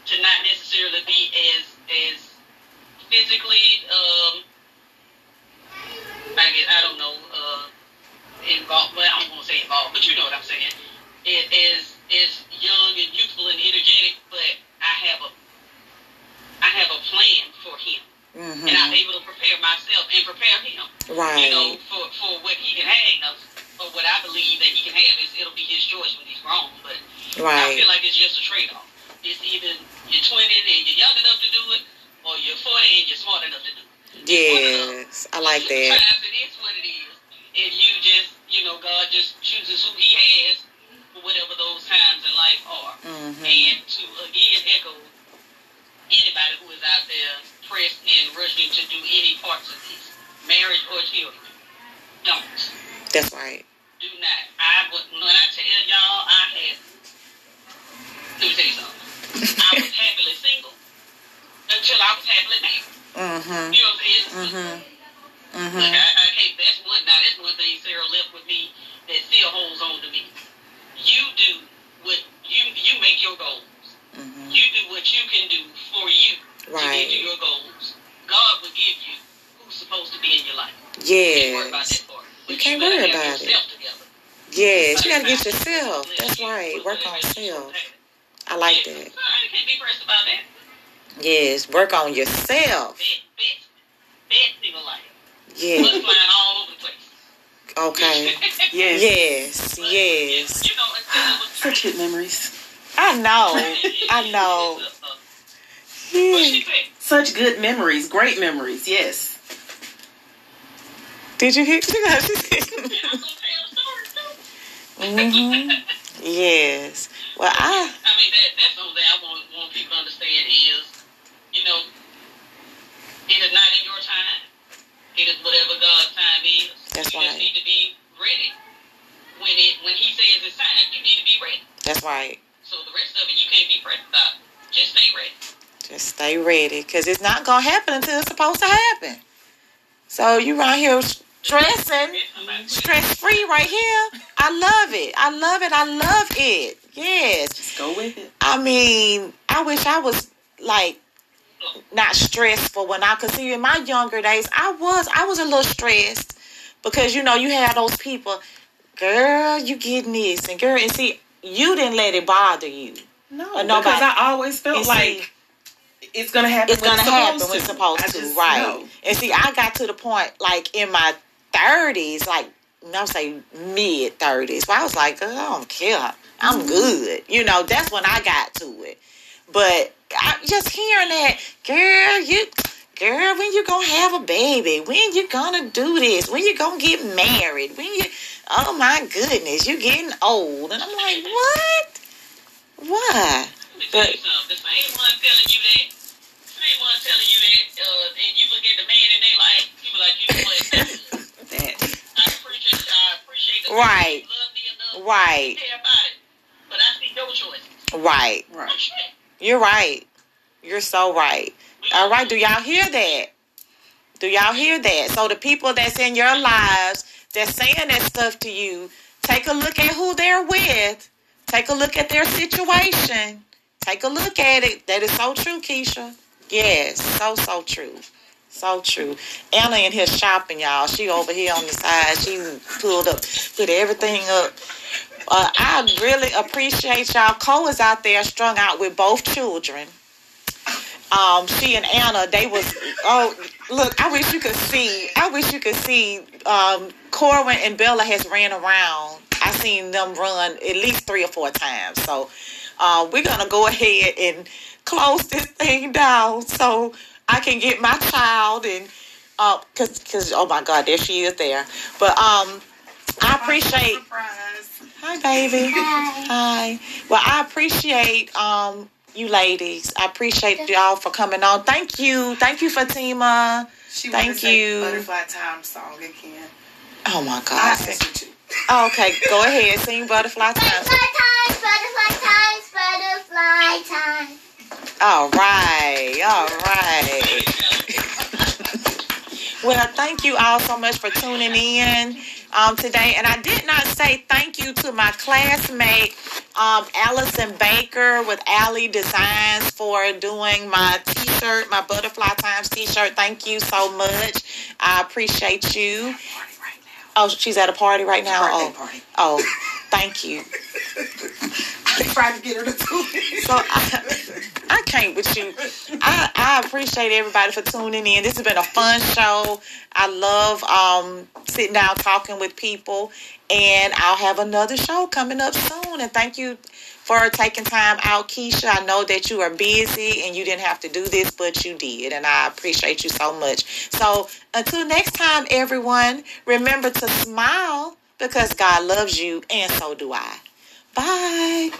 to not necessarily be as as physically um I guess I don't know uh involved well I don't want to say involved but you know what I'm saying it is is young and youthful and energetic but I have a I have a plan for him and I'm hmm able to prepare myself and prepare him Right. you know for for what he can have or what I believe that he can have is it'll be his choice when he's grown but I Right. feel like it's just a trade off. It's either you're 20 and you're young enough to do it, or you're 40 and you're smart enough to do it. Yes. I like that. Sometimes it is what it is. And you just, you know, God just chooses who He has for whatever those times in life are. hmm And to again echo anybody who is out there pressed and rushing to do any parts of this, marriage or children, don't. That's right. Do not. I would, when I tell y'all, I had. Let me tell you something. I was happily single until I was happily married. hmm You know what I'm saying? hmm Look, hmm I, I can't. That's one. Now that's one thing Sarah left with me that still holds on to me. You do what you you make your goals. hmm You do what you can do for you to get to Right. your goals. God will give you who's supposed to be in your life. You can't worry about Yes. that part. You But can't better worry have about it. yourself together. Yes. You gotta get yourself. That's right. Work on self. I like that. I can't be pressed about that. Yes. Work on yourself. Life. Yeah. Blood all over the place. Okay. Yes. Yes. But, Yes. You know, until it was Such good memories. I know. I know. it's a- a- What she Yeah. Such good memories. Great memories. Yes. Did you hear? And I'm gonna tell the story too. hmm Yes. Well, I. I mean, that, that's the only thing I want, want people to understand is, you know, it is not in your time. It is whatever God's time is. That's you right. just need to be ready. When it when He says it's time, you need to be ready. That's right. So the rest of it, you can't be pressed about. Just stay ready. Just stay ready, cause it's not gonna happen until it's supposed to happen. So you right here stressing, stress free right here. I love it. I love it. I love it. Yes. Just go with it. I mean, I wish I was like not stressful when I could see in my younger days. I was I was a little stressed because you know you had those people, girl, you getting this and girl and see you didn't let it bother you. No, because I always felt And see, like it's gonna happen. it's gonna happen when it's supposed I to, just right? know. And see, I got to the point like in my thirties, like no say mid thirties, where I was like, "Girl, I don't care, I'm mm-hmm. good. You know, that's when I got to it. But I just hearing that, girl, you. Girl, when you gonna have a baby? When you gonna do this? When you gonna get married? When you? oh my goodness, you're getting old. And I'm like, what? Why? But, one telling you that, one telling you that, uh, and you look at the man and they like, like, you what? that. I appreciate, I appreciate the right. Right. Care about it, but I see no choice. Right. Oh, right. You're right. You're so right. All right, do y'all hear that? Do y'all hear that? So the people that's in your lives that's saying that stuff to you, take a look at who they're with. Take a look at their situation. Take a look at it. That is so true, Keisha. Yes, so so true. So true. Anna in here shopping, y'all. She over here on the side. She pulled up, put everything up. Uh, I really appreciate y'all. Cole is out there strung out with both children. Um, she and Anna, they was oh look, I wish you could see. I wish you could see. Um, Corbin and Bella has ran around. I seen them run at least three or four times. So uh, we're gonna go ahead and close this thing down so I can get my child and uh, cause, cause oh my God, there she is there. But um, I appreciate. Hi, baby. Hi. Hi. Well, I appreciate um you ladies. I appreciate y'all for coming on. Thank you. Thank you, Fatima. She Thank wanted to you. Butterfly Time song again. Oh my God. asked her to. Oh, okay, go ahead. Sing Butterfly Time. Butterfly times, butterfly times, butterfly times. All right. All right. Well, thank you all so much for tuning in um, today. And I did not say thank you to my classmate, um, Allison Baker with Alley Designs for doing my t-shirt, my Butterfly Times t-shirt. Thank you so much. I appreciate you. Party right now. Oh, she's at a party right now. Oh, oh, thank you. I tried to get her to do it. So I, I can't with you. I, I appreciate everybody for tuning in. This has been a fun show. I love um, sitting down talking with people, and I'll have another show coming up soon. And thank you for taking time out, Keisha. I know that you are busy and you didn't have to do this, but you did, and I appreciate you so much. So until next time, everyone, remember to smile because God loves you, and so do I. Bye.